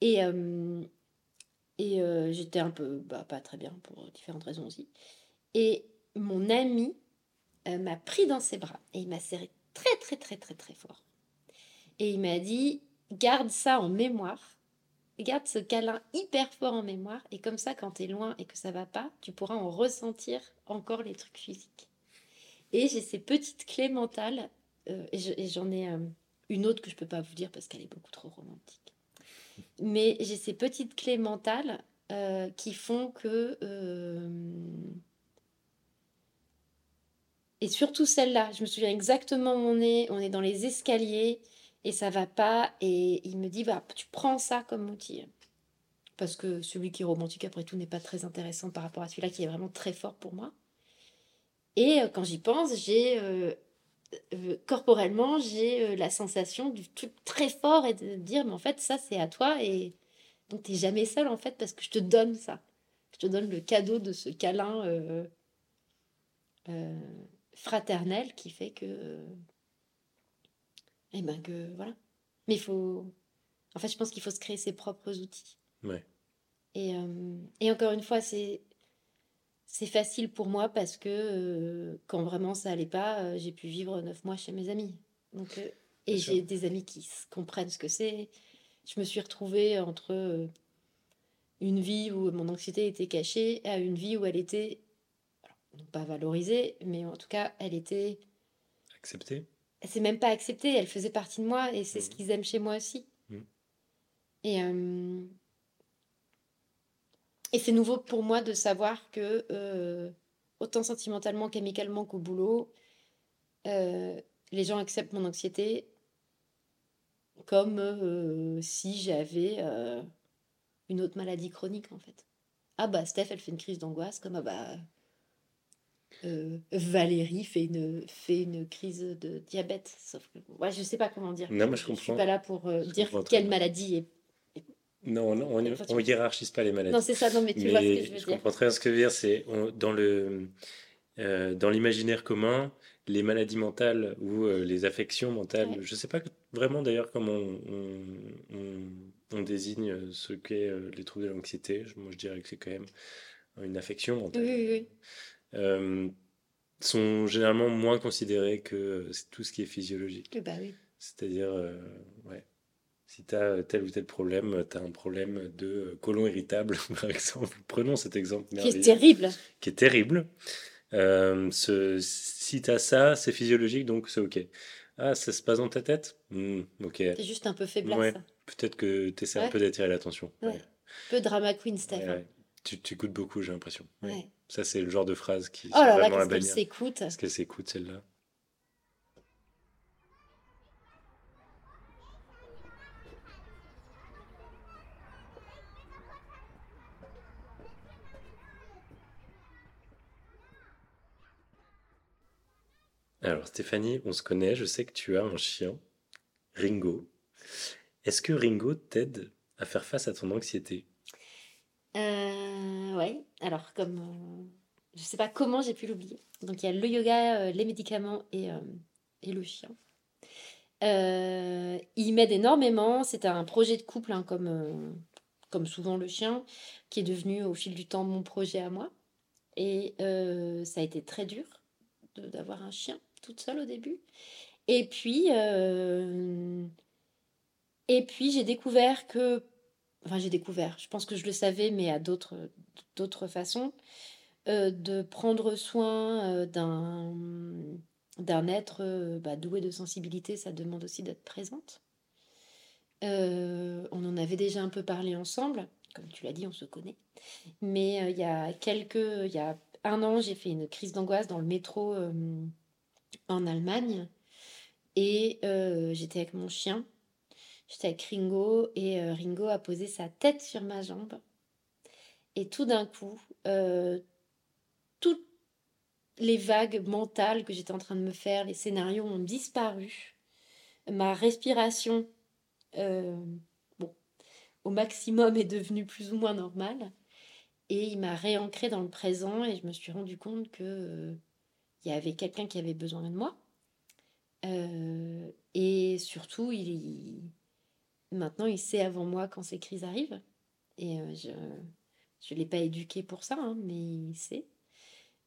S2: Et, euh, euh, j'étais un peu bah, pas très bien pour différentes raisons aussi. Et mon ami euh, m'a pris dans ses bras et il m'a serré très très très très très fort. Et il m'a dit garde ça en mémoire. Garde ce câlin hyper fort en mémoire et comme ça quand tu es loin et que ça va pas, tu pourras en ressentir encore les trucs physiques. Et j'ai ces petites clés mentales et j'en ai une autre que je peux pas vous dire parce qu'elle est beaucoup trop romantique. Mais j'ai ces petites clés mentales euh, qui font que... Euh, et surtout celle-là, je me souviens exactement où on est. On est dans les escaliers et ça va pas. Et il me dit, bah, tu prends ça comme outil. Parce que celui qui est romantique, après tout, n'est pas très intéressant par rapport à celui-là qui est vraiment très fort pour moi. Et euh, quand j'y pense, j'ai euh, corporellement, j'ai euh, la sensation du truc très fort et de dire, mais en fait, ça, c'est à toi. Et donc, tu n'es jamais seul, en fait, parce que je te donne ça. Je te donne le cadeau de ce câlin euh, fraternel qui fait que. Eh ben, que voilà. Mais il faut. En fait, je pense qu'il faut se créer ses propres outils.
S1: Ouais.
S2: Et, et encore une fois, c'est c'est facile pour moi parce que euh, quand vraiment ça allait pas, euh, j'ai pu vivre neuf mois chez mes amis. Donc, euh, et j'ai des amis qui comprennent ce que c'est. Je me suis retrouvée entre une vie où mon anxiété était cachée à une vie où elle était, non pas valorisée, mais en tout cas, elle était...
S1: Acceptée
S2: C'est même pas acceptée, elle faisait partie de moi et c'est ce mmh. qu'ils aiment chez moi aussi. Mmh. Et et c'est nouveau pour moi de savoir que, euh, autant sentimentalement qu'amicalement qu'au boulot, euh, les gens acceptent mon anxiété comme euh, si j'avais une autre maladie chronique, en fait. Ah bah, Steph, elle fait une crise d'angoisse, comme ah bah. Valérie fait une, fait une crise de diabète. Sauf que, ouais, je sais pas comment dire.
S1: Non, je,
S2: suis pas là pour dire quelle maladie est
S1: non, non on ne hiérarchise pas les maladies.
S2: Non, c'est ça, non, mais tu vois ce que je veux dire.
S1: Je comprends très bien ce que tu veux dire. C'est dans le euh, dans l'imaginaire commun, les maladies mentales ou euh, les affections mentales, je ne sais pas vraiment d'ailleurs comment on, désigne ce qu'est euh, les troubles de l'anxiété. Moi, je dirais que c'est quand même une affection mentale. Oui, oui, sont généralement moins considérés que tout ce qui est physiologique.
S2: Bah oui.
S1: C'est-à-dire, ouais. Si tu as tel ou tel problème, tu as un problème de colon irritable, par exemple. Prenons cet exemple.
S2: Qui est terrible.
S1: Qui est terrible. Euh, ce, si tu as ça, c'est physiologique, donc c'est OK. Ah, ça se passe dans ta tête? Hmm, Ok.
S2: T'es juste un peu faiblesse.
S1: Peut-être que tu essaies un peu d'attirer l'attention.
S2: Ouais. Peu drama queen, Steph.
S1: Tu, tu écoutes beaucoup, j'ai l'impression. Ça, c'est le genre de phrase qui.
S2: Oh là là, qu'est-ce qu'elle s'écoute
S1: Est-ce qu'elle s'écoute, celle-là? Alors Stéphanie, on se connaît, je sais que tu as un chien, Ringo. Est-ce que Ringo t'aide à faire face à ton anxiété?
S2: Euh, Oui, alors comme... Euh, je sais pas comment j'ai pu l'oublier. Donc il y a le yoga, euh, les médicaments et, euh, et le chien. il m'aide énormément. C'était un projet de couple, hein, comme, comme souvent le chien, qui est devenu au fil du temps mon projet à moi. Et ça a été très dur d'avoir un chien toute seule au début. Et puis, et puis j'ai découvert que enfin j'ai découvert, je pense que je le savais, mais à d'autres façons, euh, de prendre soin euh, d'un d'un être euh, bah, doué de sensibilité, ça demande aussi d'être présente. on en avait déjà un peu parlé ensemble, comme tu l'as dit, on se connaît. Mais il y a quelques, il y a un an, j'ai fait une crise d'angoisse dans le métro en Allemagne. Et j'étais avec mon chien J'étais avec Ringo et euh, Ringo a posé sa tête sur ma jambe. Et tout d'un coup, euh, toutes les vagues mentales que j'étais en train de me faire, les scénarios ont disparu. Ma respiration, euh, bon, au maximum est devenue plus ou moins normale. Et il m'a réancré dans le présent et je me suis rendu compte que il y avait quelqu'un qui avait besoin de moi. et surtout, il, Maintenant, il sait avant moi quand ces crises arrivent. Et euh, je ne l'ai pas éduqué pour ça, hein, mais il sait.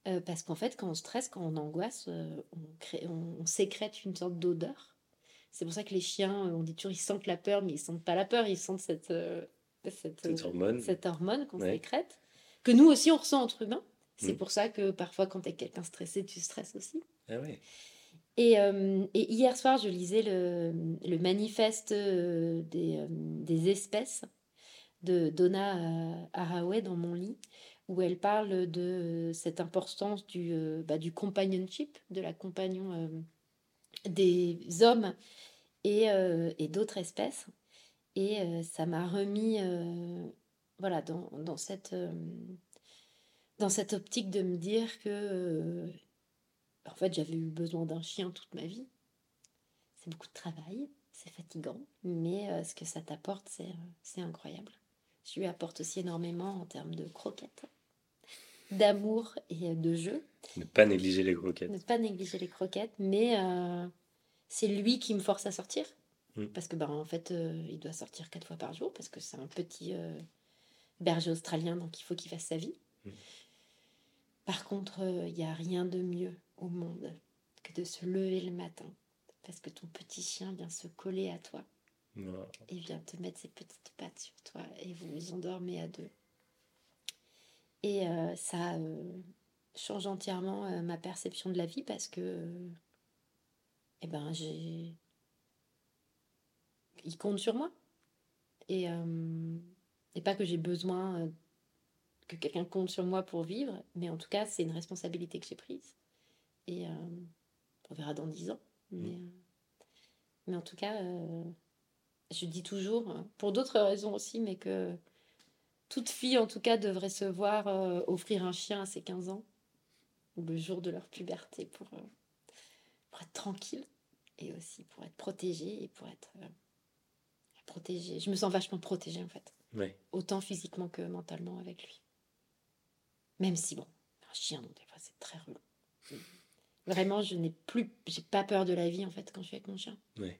S2: Euh, parce qu'en fait, quand on stresse, quand on angoisse, euh, on, crée, on, sécrète une sorte d'odeur. C'est pour ça que les chiens, on dit toujours, ils sentent la peur, mais ils sentent pas la peur, ils sentent cette, cette, hormone, cette hormone qu'on sécrète, que nous aussi on ressent entre humains. C'est mm. pour ça que parfois, quand tu es quelqu'un stressé, tu stresses aussi. Ah ouais. Euh, et, hier soir, je lisais le, manifeste euh, des, euh, des, espèces de Donna Haraway dans mon lit, où elle parle de cette importance du, bah, companionship, de la compagnon des hommes et, d'autres espèces. Et ça m'a remis voilà, dans, cette, dans cette optique de me dire que en fait, j'avais eu besoin d'un chien toute ma vie. C'est beaucoup de travail, c'est fatigant, mais euh, ce que ça t'apporte, c'est, euh, c'est incroyable. Je lui apporte aussi énormément en termes de croquettes, d'amour et euh, de jeu.
S1: Ne pas négliger les croquettes.
S2: Ne pas négliger les croquettes, mais c'est lui qui me force à sortir. Mm. Parce que, ben, en fait, il doit sortir quatre fois par jour, parce que c'est un petit berger australien, donc il faut qu'il fasse sa vie. Mm. Par contre, il n'y a rien de mieux au monde que de se lever le matin parce que ton petit chien vient se coller à toi et vient te mettre ses petites pattes sur toi et vous vous endormez à deux. Et euh, ça euh, change entièrement euh, ma perception de la vie parce que eh ben j'ai il compte sur moi. Et, et pas que j'ai besoin que quelqu'un compte sur moi pour vivre mais en tout cas c'est une responsabilité que j'ai prise et euh, on verra dans dix ans. Mm. Euh, mais, en tout cas, euh, je dis toujours, pour d'autres raisons aussi, mais que toute fille, en tout cas, devrait se voir offrir un chien à ses 15 ans, ou le jour de leur puberté, pour, pour être tranquille, et aussi pour être protégée, et pour être protégée. Je me sens vachement protégée, en fait. Autant physiquement que mentalement avec lui. Même si, bon, un chien, donc des fois, c'est très relou. Vraiment, je n'ai plus, j'ai pas peur de la vie en fait quand je suis avec mon chien.
S1: Ouais.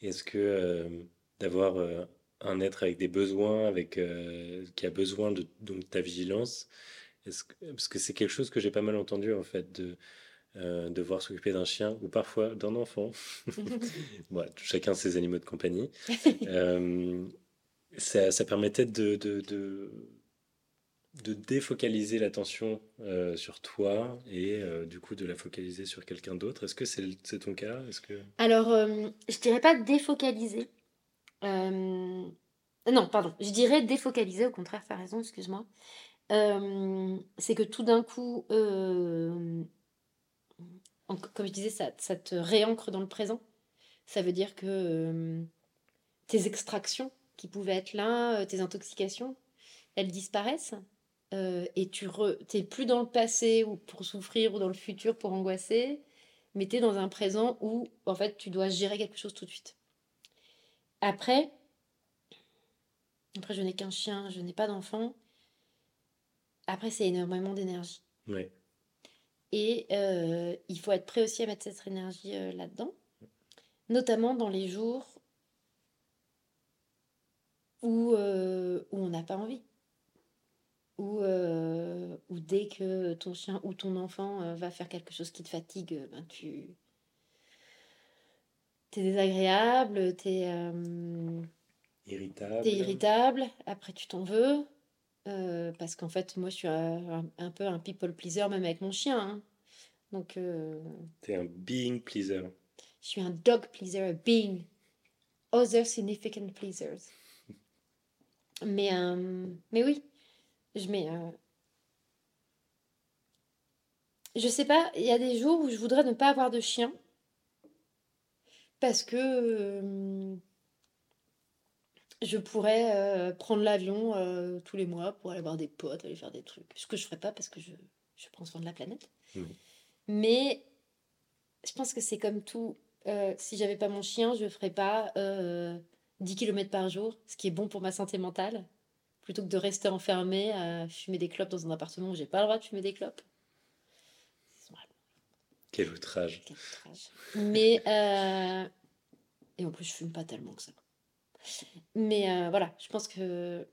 S1: Est-ce que euh, d'avoir euh, un être avec des besoins, avec euh, qui a besoin de donc ta vigilance, est-ce que, parce que c'est quelque chose que j'ai pas mal entendu en fait de devoir s'occuper d'un chien ou parfois d'un enfant. bon, chacun ses animaux de compagnie. ça, ça, permettait de, de, de de défocaliser l'attention euh, sur toi et euh, du coup de la focaliser sur quelqu'un d'autre. Est-ce que c'est ton cas? Est-ce que...
S2: Alors, euh, je dirais pas défocaliser. Non, pardon. Je dirais défocaliser, au contraire, as raison, excuse-moi. c'est que tout d'un coup, comme je disais, ça, ça, te réancre dans le présent. Ça veut dire que tes extractions qui pouvaient être là, tes intoxications, elles disparaissent euh, et tu n'es plus dans le passé ou pour souffrir ou dans le futur pour angoisser, mais tu es dans un présent où en fait tu dois gérer quelque chose tout de suite. Après, après je n'ai qu'un chien, je n'ai pas d'enfant. Après, c'est énormément d'énergie. Et euh, il faut être prêt aussi à mettre cette énergie euh, là-dedans, notamment dans les jours où, où on n'a pas envie ou, euh, ou dès que ton chien ou ton enfant euh, va faire quelque chose qui te fatigue, euh, ben tu es désagréable, tu es
S1: Irritable.
S2: T'es irritable, après tu t'en veux. euh, parce qu'en fait, moi, je suis un, un peu un people pleaser, même avec mon chien. hein. Donc, euh,
S1: T'es un being pleaser.
S2: je suis un dog pleaser, a being. Other significant pleasers. Mais, euh, mais oui, je mets. euh, Je sais pas, il y a des jours où je voudrais ne pas avoir de chien. Parce que euh, je pourrais euh, prendre l'avion tous les mois pour aller voir des potes, aller faire des trucs. Ce que je ferais pas parce que je, je prends soin de la planète.
S1: Mhm.
S2: Mais je pense que c'est comme tout. Si j'avais pas mon chien, je ferais pas euh, 10 km par jour, ce qui est bon pour ma santé mentale, plutôt que de rester enfermée à fumer des clopes dans un appartement où j'ai pas le droit de fumer des clopes.
S1: Quel outrage.
S2: quel outrage. Mais euh, et en plus, je fume pas tellement que ça. Mais euh, voilà, je pense que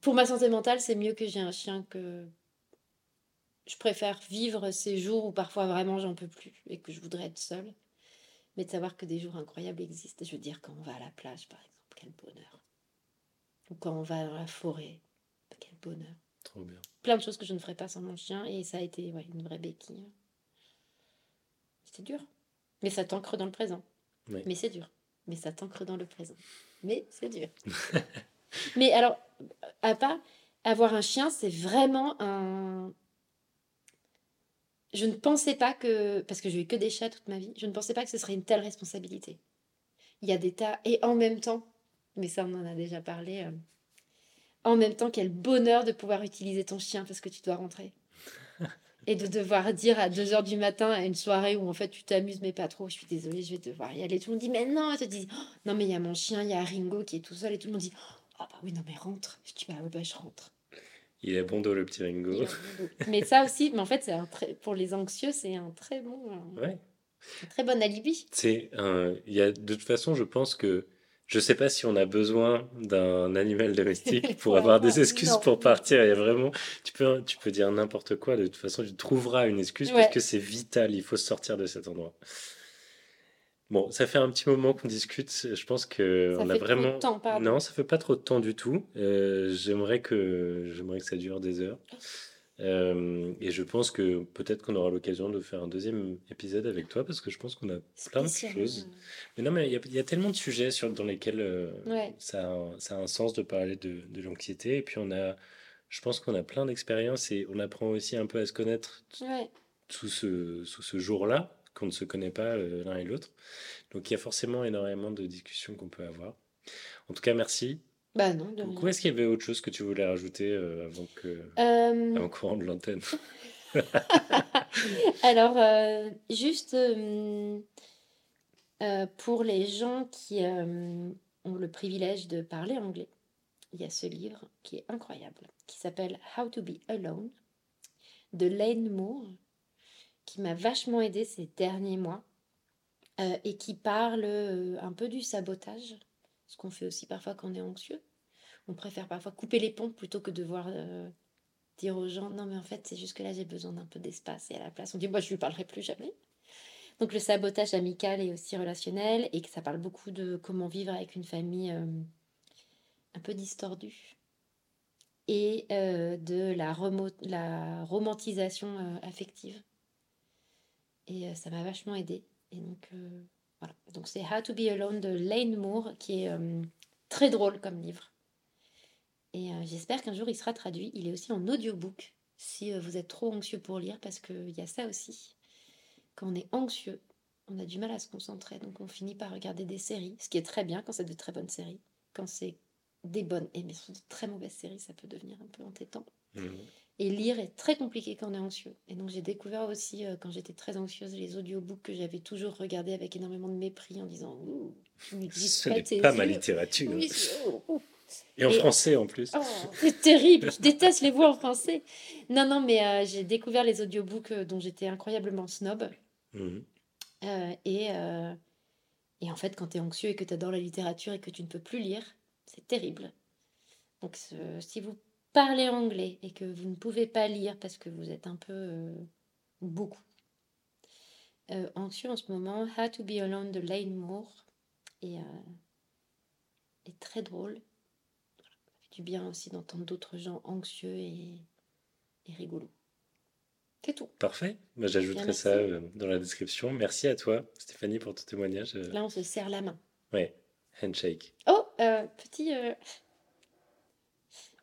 S2: pour ma santé mentale, c'est mieux que j'ai un chien que je préfère vivre ces jours où parfois vraiment j'en peux plus et que je voudrais être seule. Mais de savoir que des jours incroyables existent. Je veux dire, quand on va à la plage, par exemple, quel bonheur. Ou quand on va dans la forêt, quel bonheur.
S1: Trop bien.
S2: Plein de choses que je ne ferais pas sans mon chien et ça a été ouais, une vraie béquille. C'était dur. Mais ça t'ancre dans le présent.
S1: Oui.
S2: Mais c'est dur. Mais ça t'ancre dans le présent. Mais c'est dur. Mais alors, à part avoir un chien, c'est vraiment un. Je ne pensais pas que. Parce que j'ai eu que des chats toute ma vie, je ne pensais pas que ce serait une telle responsabilité. Il y a des tas. Et en même temps, mais ça, on en a déjà parlé. euh, En même temps, quel bonheur de pouvoir utiliser ton chien parce que tu dois rentrer. Et de devoir dire à 2h du matin à une soirée où en fait tu t'amuses mais pas trop, je suis désolée, je vais devoir y aller. Tout le monde dit mais non, te dit Oh, non mais il y a mon chien, il y a Ringo qui est tout seul et tout le monde dit ah bah oui non mais rentre. Je dis bah oui bah je rentre.
S1: Il est bon dos, le petit Ringo.
S2: Bon mais ça aussi, mais en fait c'est un très pour les anxieux c'est un très bon euh,
S1: Ouais.
S2: un très bon alibi.
S1: C'est un... il y a, de toute façon, je pense que je sais pas si on a besoin d'un animal domestique pour avoir des excuses
S2: non.
S1: pour partir. Il y a vraiment, tu peux, tu peux dire n'importe quoi. De toute façon, tu trouveras une excuse
S2: Ouais.
S1: parce que c'est vital. Il faut sortir de cet endroit. Bon, ça fait un petit moment qu'on discute. Je pense que
S2: Ça
S1: on
S2: fait
S1: a
S2: trop
S1: vraiment.
S2: de temps, pardon.
S1: Non, ça fait pas trop de temps du tout. Euh, j'aimerais que j'aimerais que ça dure des heures. Euh, et je pense que peut-être qu'on aura l'occasion de faire un deuxième épisode avec toi parce que je pense qu'on a plein de choses. Mais non, mais il y a, il y a tellement de sujets sur, dans lesquels euh,
S2: Ouais.
S1: ça, a un, ça a un sens de parler de, de l'anxiété. Et puis on a, je pense qu'on a plein d'expériences et on apprend aussi un peu à se connaître
S2: Ouais.
S1: sous ce, sous ce jour-là, qu'on ne se connaît pas euh, l'un et l'autre. Donc il y a forcément énormément de discussions qu'on peut avoir. En tout cas, merci.
S2: Bah non, de
S1: Donc,
S2: rien.
S1: est-ce qu'il y avait autre chose que tu voulais rajouter euh, avant que
S2: Euh,
S1: avant qu'on rende l'antenne?
S2: Alors, euh, juste euh, euh, pour les gens qui ont le privilège de parler anglais, il y a ce livre qui est incroyable, qui s'appelle How to be Alone de Lane Moore, qui m'a vachement aidé ces derniers mois et qui parle un peu du sabotage, ce qu'on fait aussi parfois quand on est anxieux. On préfère parfois couper les ponts plutôt que devoir euh, dire aux gens non mais en fait c'est juste que là j'ai besoin d'un peu d'espace et à la place on dit moi je lui parlerai plus jamais. Donc le sabotage amical et aussi relationnel et que ça parle beaucoup de comment vivre avec une famille euh, un peu distordue et euh, de la, la romantisation affective. Et ça m'a vachement aidé et donc voilà. Donc c'est How to be alone de Lane Moore qui est très drôle comme livre et euh, j'espère qu'un jour il sera traduit. Il est aussi en audiobook si euh, vous êtes trop anxieux pour lire, parce qu'il y a ça aussi. Quand on est anxieux, on a du mal à se concentrer, donc on finit par regarder des séries, ce qui est très bien quand c'est de très bonnes séries. Quand c'est des bonnes et mais surtout de très mauvaises séries, ça peut devenir un peu entêtant.
S1: Mhm.
S2: Et lire est très compliqué quand on est anxieux. Et donc j'ai découvert aussi, euh, quand j'étais très anxieuse, les audiobooks que j'avais toujours regardés avec énormément de mépris en disant Ouh, tu n'existes
S1: Ce n'est pas ma littérature. Et en
S2: Et-
S1: français en plus.
S2: Oh, c'est terrible, je déteste les voix en français. Non, non, mais euh, j'ai découvert les audiobooks euh, dont j'étais incroyablement snob.
S1: Mhm.
S2: Euh, et, euh, et en fait, quand tu es anxieux et que tu adores la littérature et que tu ne peux plus lire, c'est terrible. Donc, si vous parlez anglais et que vous ne pouvez pas lire parce que vous êtes un peu beaucoup anxieux en ce moment, How to be Alone de Lane Moore. Et très drôle. Du bien aussi d'entendre d'autres gens anxieux et, et rigolos. C'est tout.
S1: Parfait. Moi, j'ajouterai ça euh, dans la description. Merci à toi, Stéphanie, pour ton témoignage. Euh,
S2: Là, on se serre la main.
S1: Ouais, handshake.
S2: Oh, euh, petit, euh,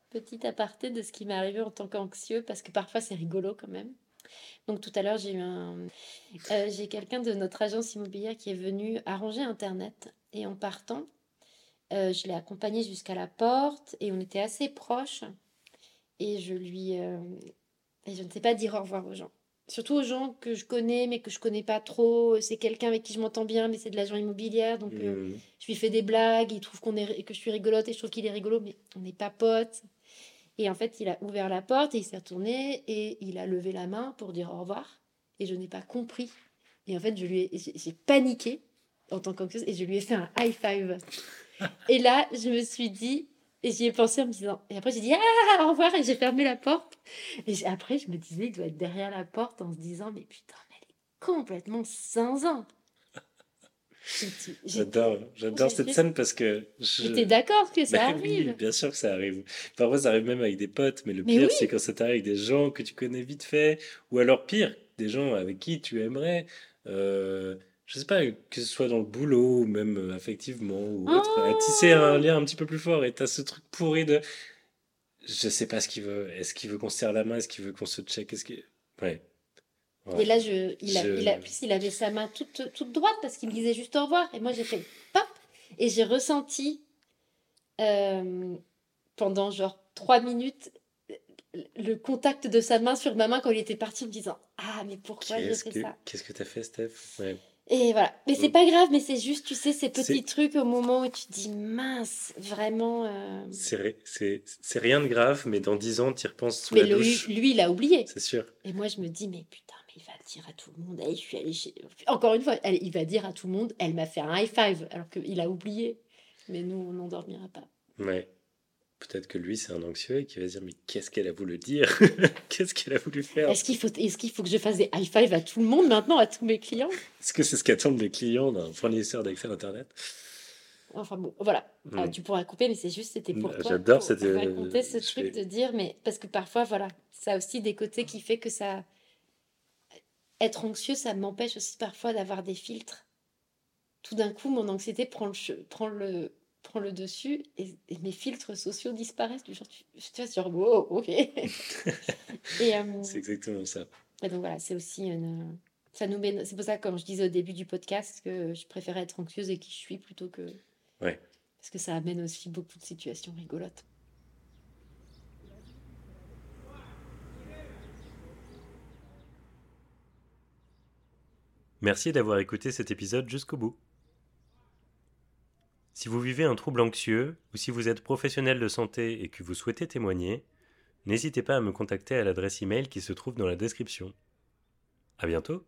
S2: petit aparté de ce qui m'est arrivé en tant qu'anxieux, parce que parfois c'est rigolo quand même. Donc tout à l'heure, j'ai eu un, euh, j'ai quelqu'un de notre agence immobilière qui est venu arranger Internet. Et en partant, euh, je l'ai accompagné jusqu'à la porte et on était assez proches. Et je lui, euh, et je ne sais pas dire au revoir aux gens. Surtout aux gens que je connais, mais que je connais pas trop. C'est quelqu'un avec qui je m'entends bien, mais c'est de l'agent immobilière, donc. euh,
S1: Mhm.
S2: je lui fais des blagues, il trouve qu'on est, que je suis rigolote et je trouve qu'il est rigolo, mais on n'est pas potes. Et en fait, il a ouvert la porte et il s'est retourné et il a levé la main pour dire au revoir. Et je n'ai pas compris. Et en fait, je lui ai, j'ai j'ai paniqué en tant qu'anxieuse et je lui ai fait un high five. Et là, je me suis dit, et j'y ai pensé en me disant, et après j'ai dit ah au revoir et j'ai fermé la porte. Et après, je me disais, il doit être derrière la porte en se disant, mais putain, mais elle est complètement zinzin.
S1: J'adore, j'adore cette scène parce que je...
S2: J'étais d'accord que ça
S1: oui,
S2: arrive?
S1: bien sûr que ça arrive. Parfois, ça arrive même avec des potes, mais le
S2: Mais
S1: pire,
S2: oui.
S1: c'est quand ça t'arrive avec des gens que tu connais vite fait, ou alors pire, des gens avec qui tu aimerais, euh, je sais pas, que ce soit dans le boulot, ou même euh, affectivement, ou autre, à tisser un lien un petit peu plus fort, et t'as ce truc pourri de, je sais pas ce qu'il veut, est-ce qu'il veut qu'on se serre la main, est-ce qu'il veut qu'on se check, est-ce qu'il... Ouais. Ouais.
S2: Et là, je, il, a,
S1: Je-
S2: il, a, en plus, il avait sa main toute, toute droite parce qu'il me disait juste au revoir. Et moi, j'ai fait pop. Et j'ai ressenti euh, pendant genre trois minutes le contact de sa main sur ma main quand il était parti en me disant Ah, mais pourquoi j'ai
S1: Qu'est-ce
S2: fait
S1: que,
S2: ça?
S1: qu'est-ce que t'as fait, Steph? Ouais.
S2: Et voilà. Mais c'est
S1: Mm.
S2: pas grave, mais c'est juste, tu sais, ces petits trucs au moment où tu te dis Mince, vraiment. euh,
S1: C'est, ri- c'est, c'est rien de grave, mais dans dix ans, tu y repenses sous
S2: Mais
S1: la
S2: le-
S1: douche,
S2: lui, il a oublié.
S1: c'est sûr.
S2: Et moi, je me dis, mais putain, mais il va dire à tout le monde. Eh, je suis allée chez... Encore une fois, elle- il va dire à tout le monde, elle m'a fait un high five, alors qu'il a oublié. Mais nous, on n'endormira pas.
S1: Ouais. Peut-être que lui, c'est un anxieux et qui va se dire Mais qu'est-ce qu'elle a voulu dire Qu'est-ce qu'elle a voulu faire
S2: Est-ce qu'il faut, est qu'il faut que je fasse des high five à tout le monde maintenant, à tous mes clients?
S1: Est-ce que c'est ce qu'attendent les clients d'un fournisseur d'accès à Internet?
S2: Enfin bon, voilà.
S1: Hmm.
S2: Ah, tu pourras couper, mais c'est juste, c'était pour toi.
S1: j'adore cette, euh,
S2: raconter ce
S1: je
S2: truc
S1: fais-
S2: de dire, mais parce que parfois, voilà, ça a aussi des côtés qui fait que ça. Être anxieux, ça m'empêche aussi parfois d'avoir des filtres. Tout d'un coup, mon anxiété prend le, prend le, prend le dessus et, et mes filtres sociaux disparaissent. Du genre, tu, tu vois, genre, wow, ok. euh,
S1: C'est exactement ça.
S2: et donc voilà, c'est aussi une. Ça nous met, c'est pour ça, comme je disais au début du podcast, que je préférais être anxieuse et qui je suis plutôt que.
S1: Ouais.
S2: Parce que ça amène aussi beaucoup de situations rigolotes.
S1: Merci d'avoir écouté cet épisode jusqu'au bout. Si vous vivez un trouble anxieux ou si vous êtes professionnel de santé et que vous souhaitez témoigner, n'hésitez pas à me contacter à l'adresse email qui se trouve dans la description. À bientôt!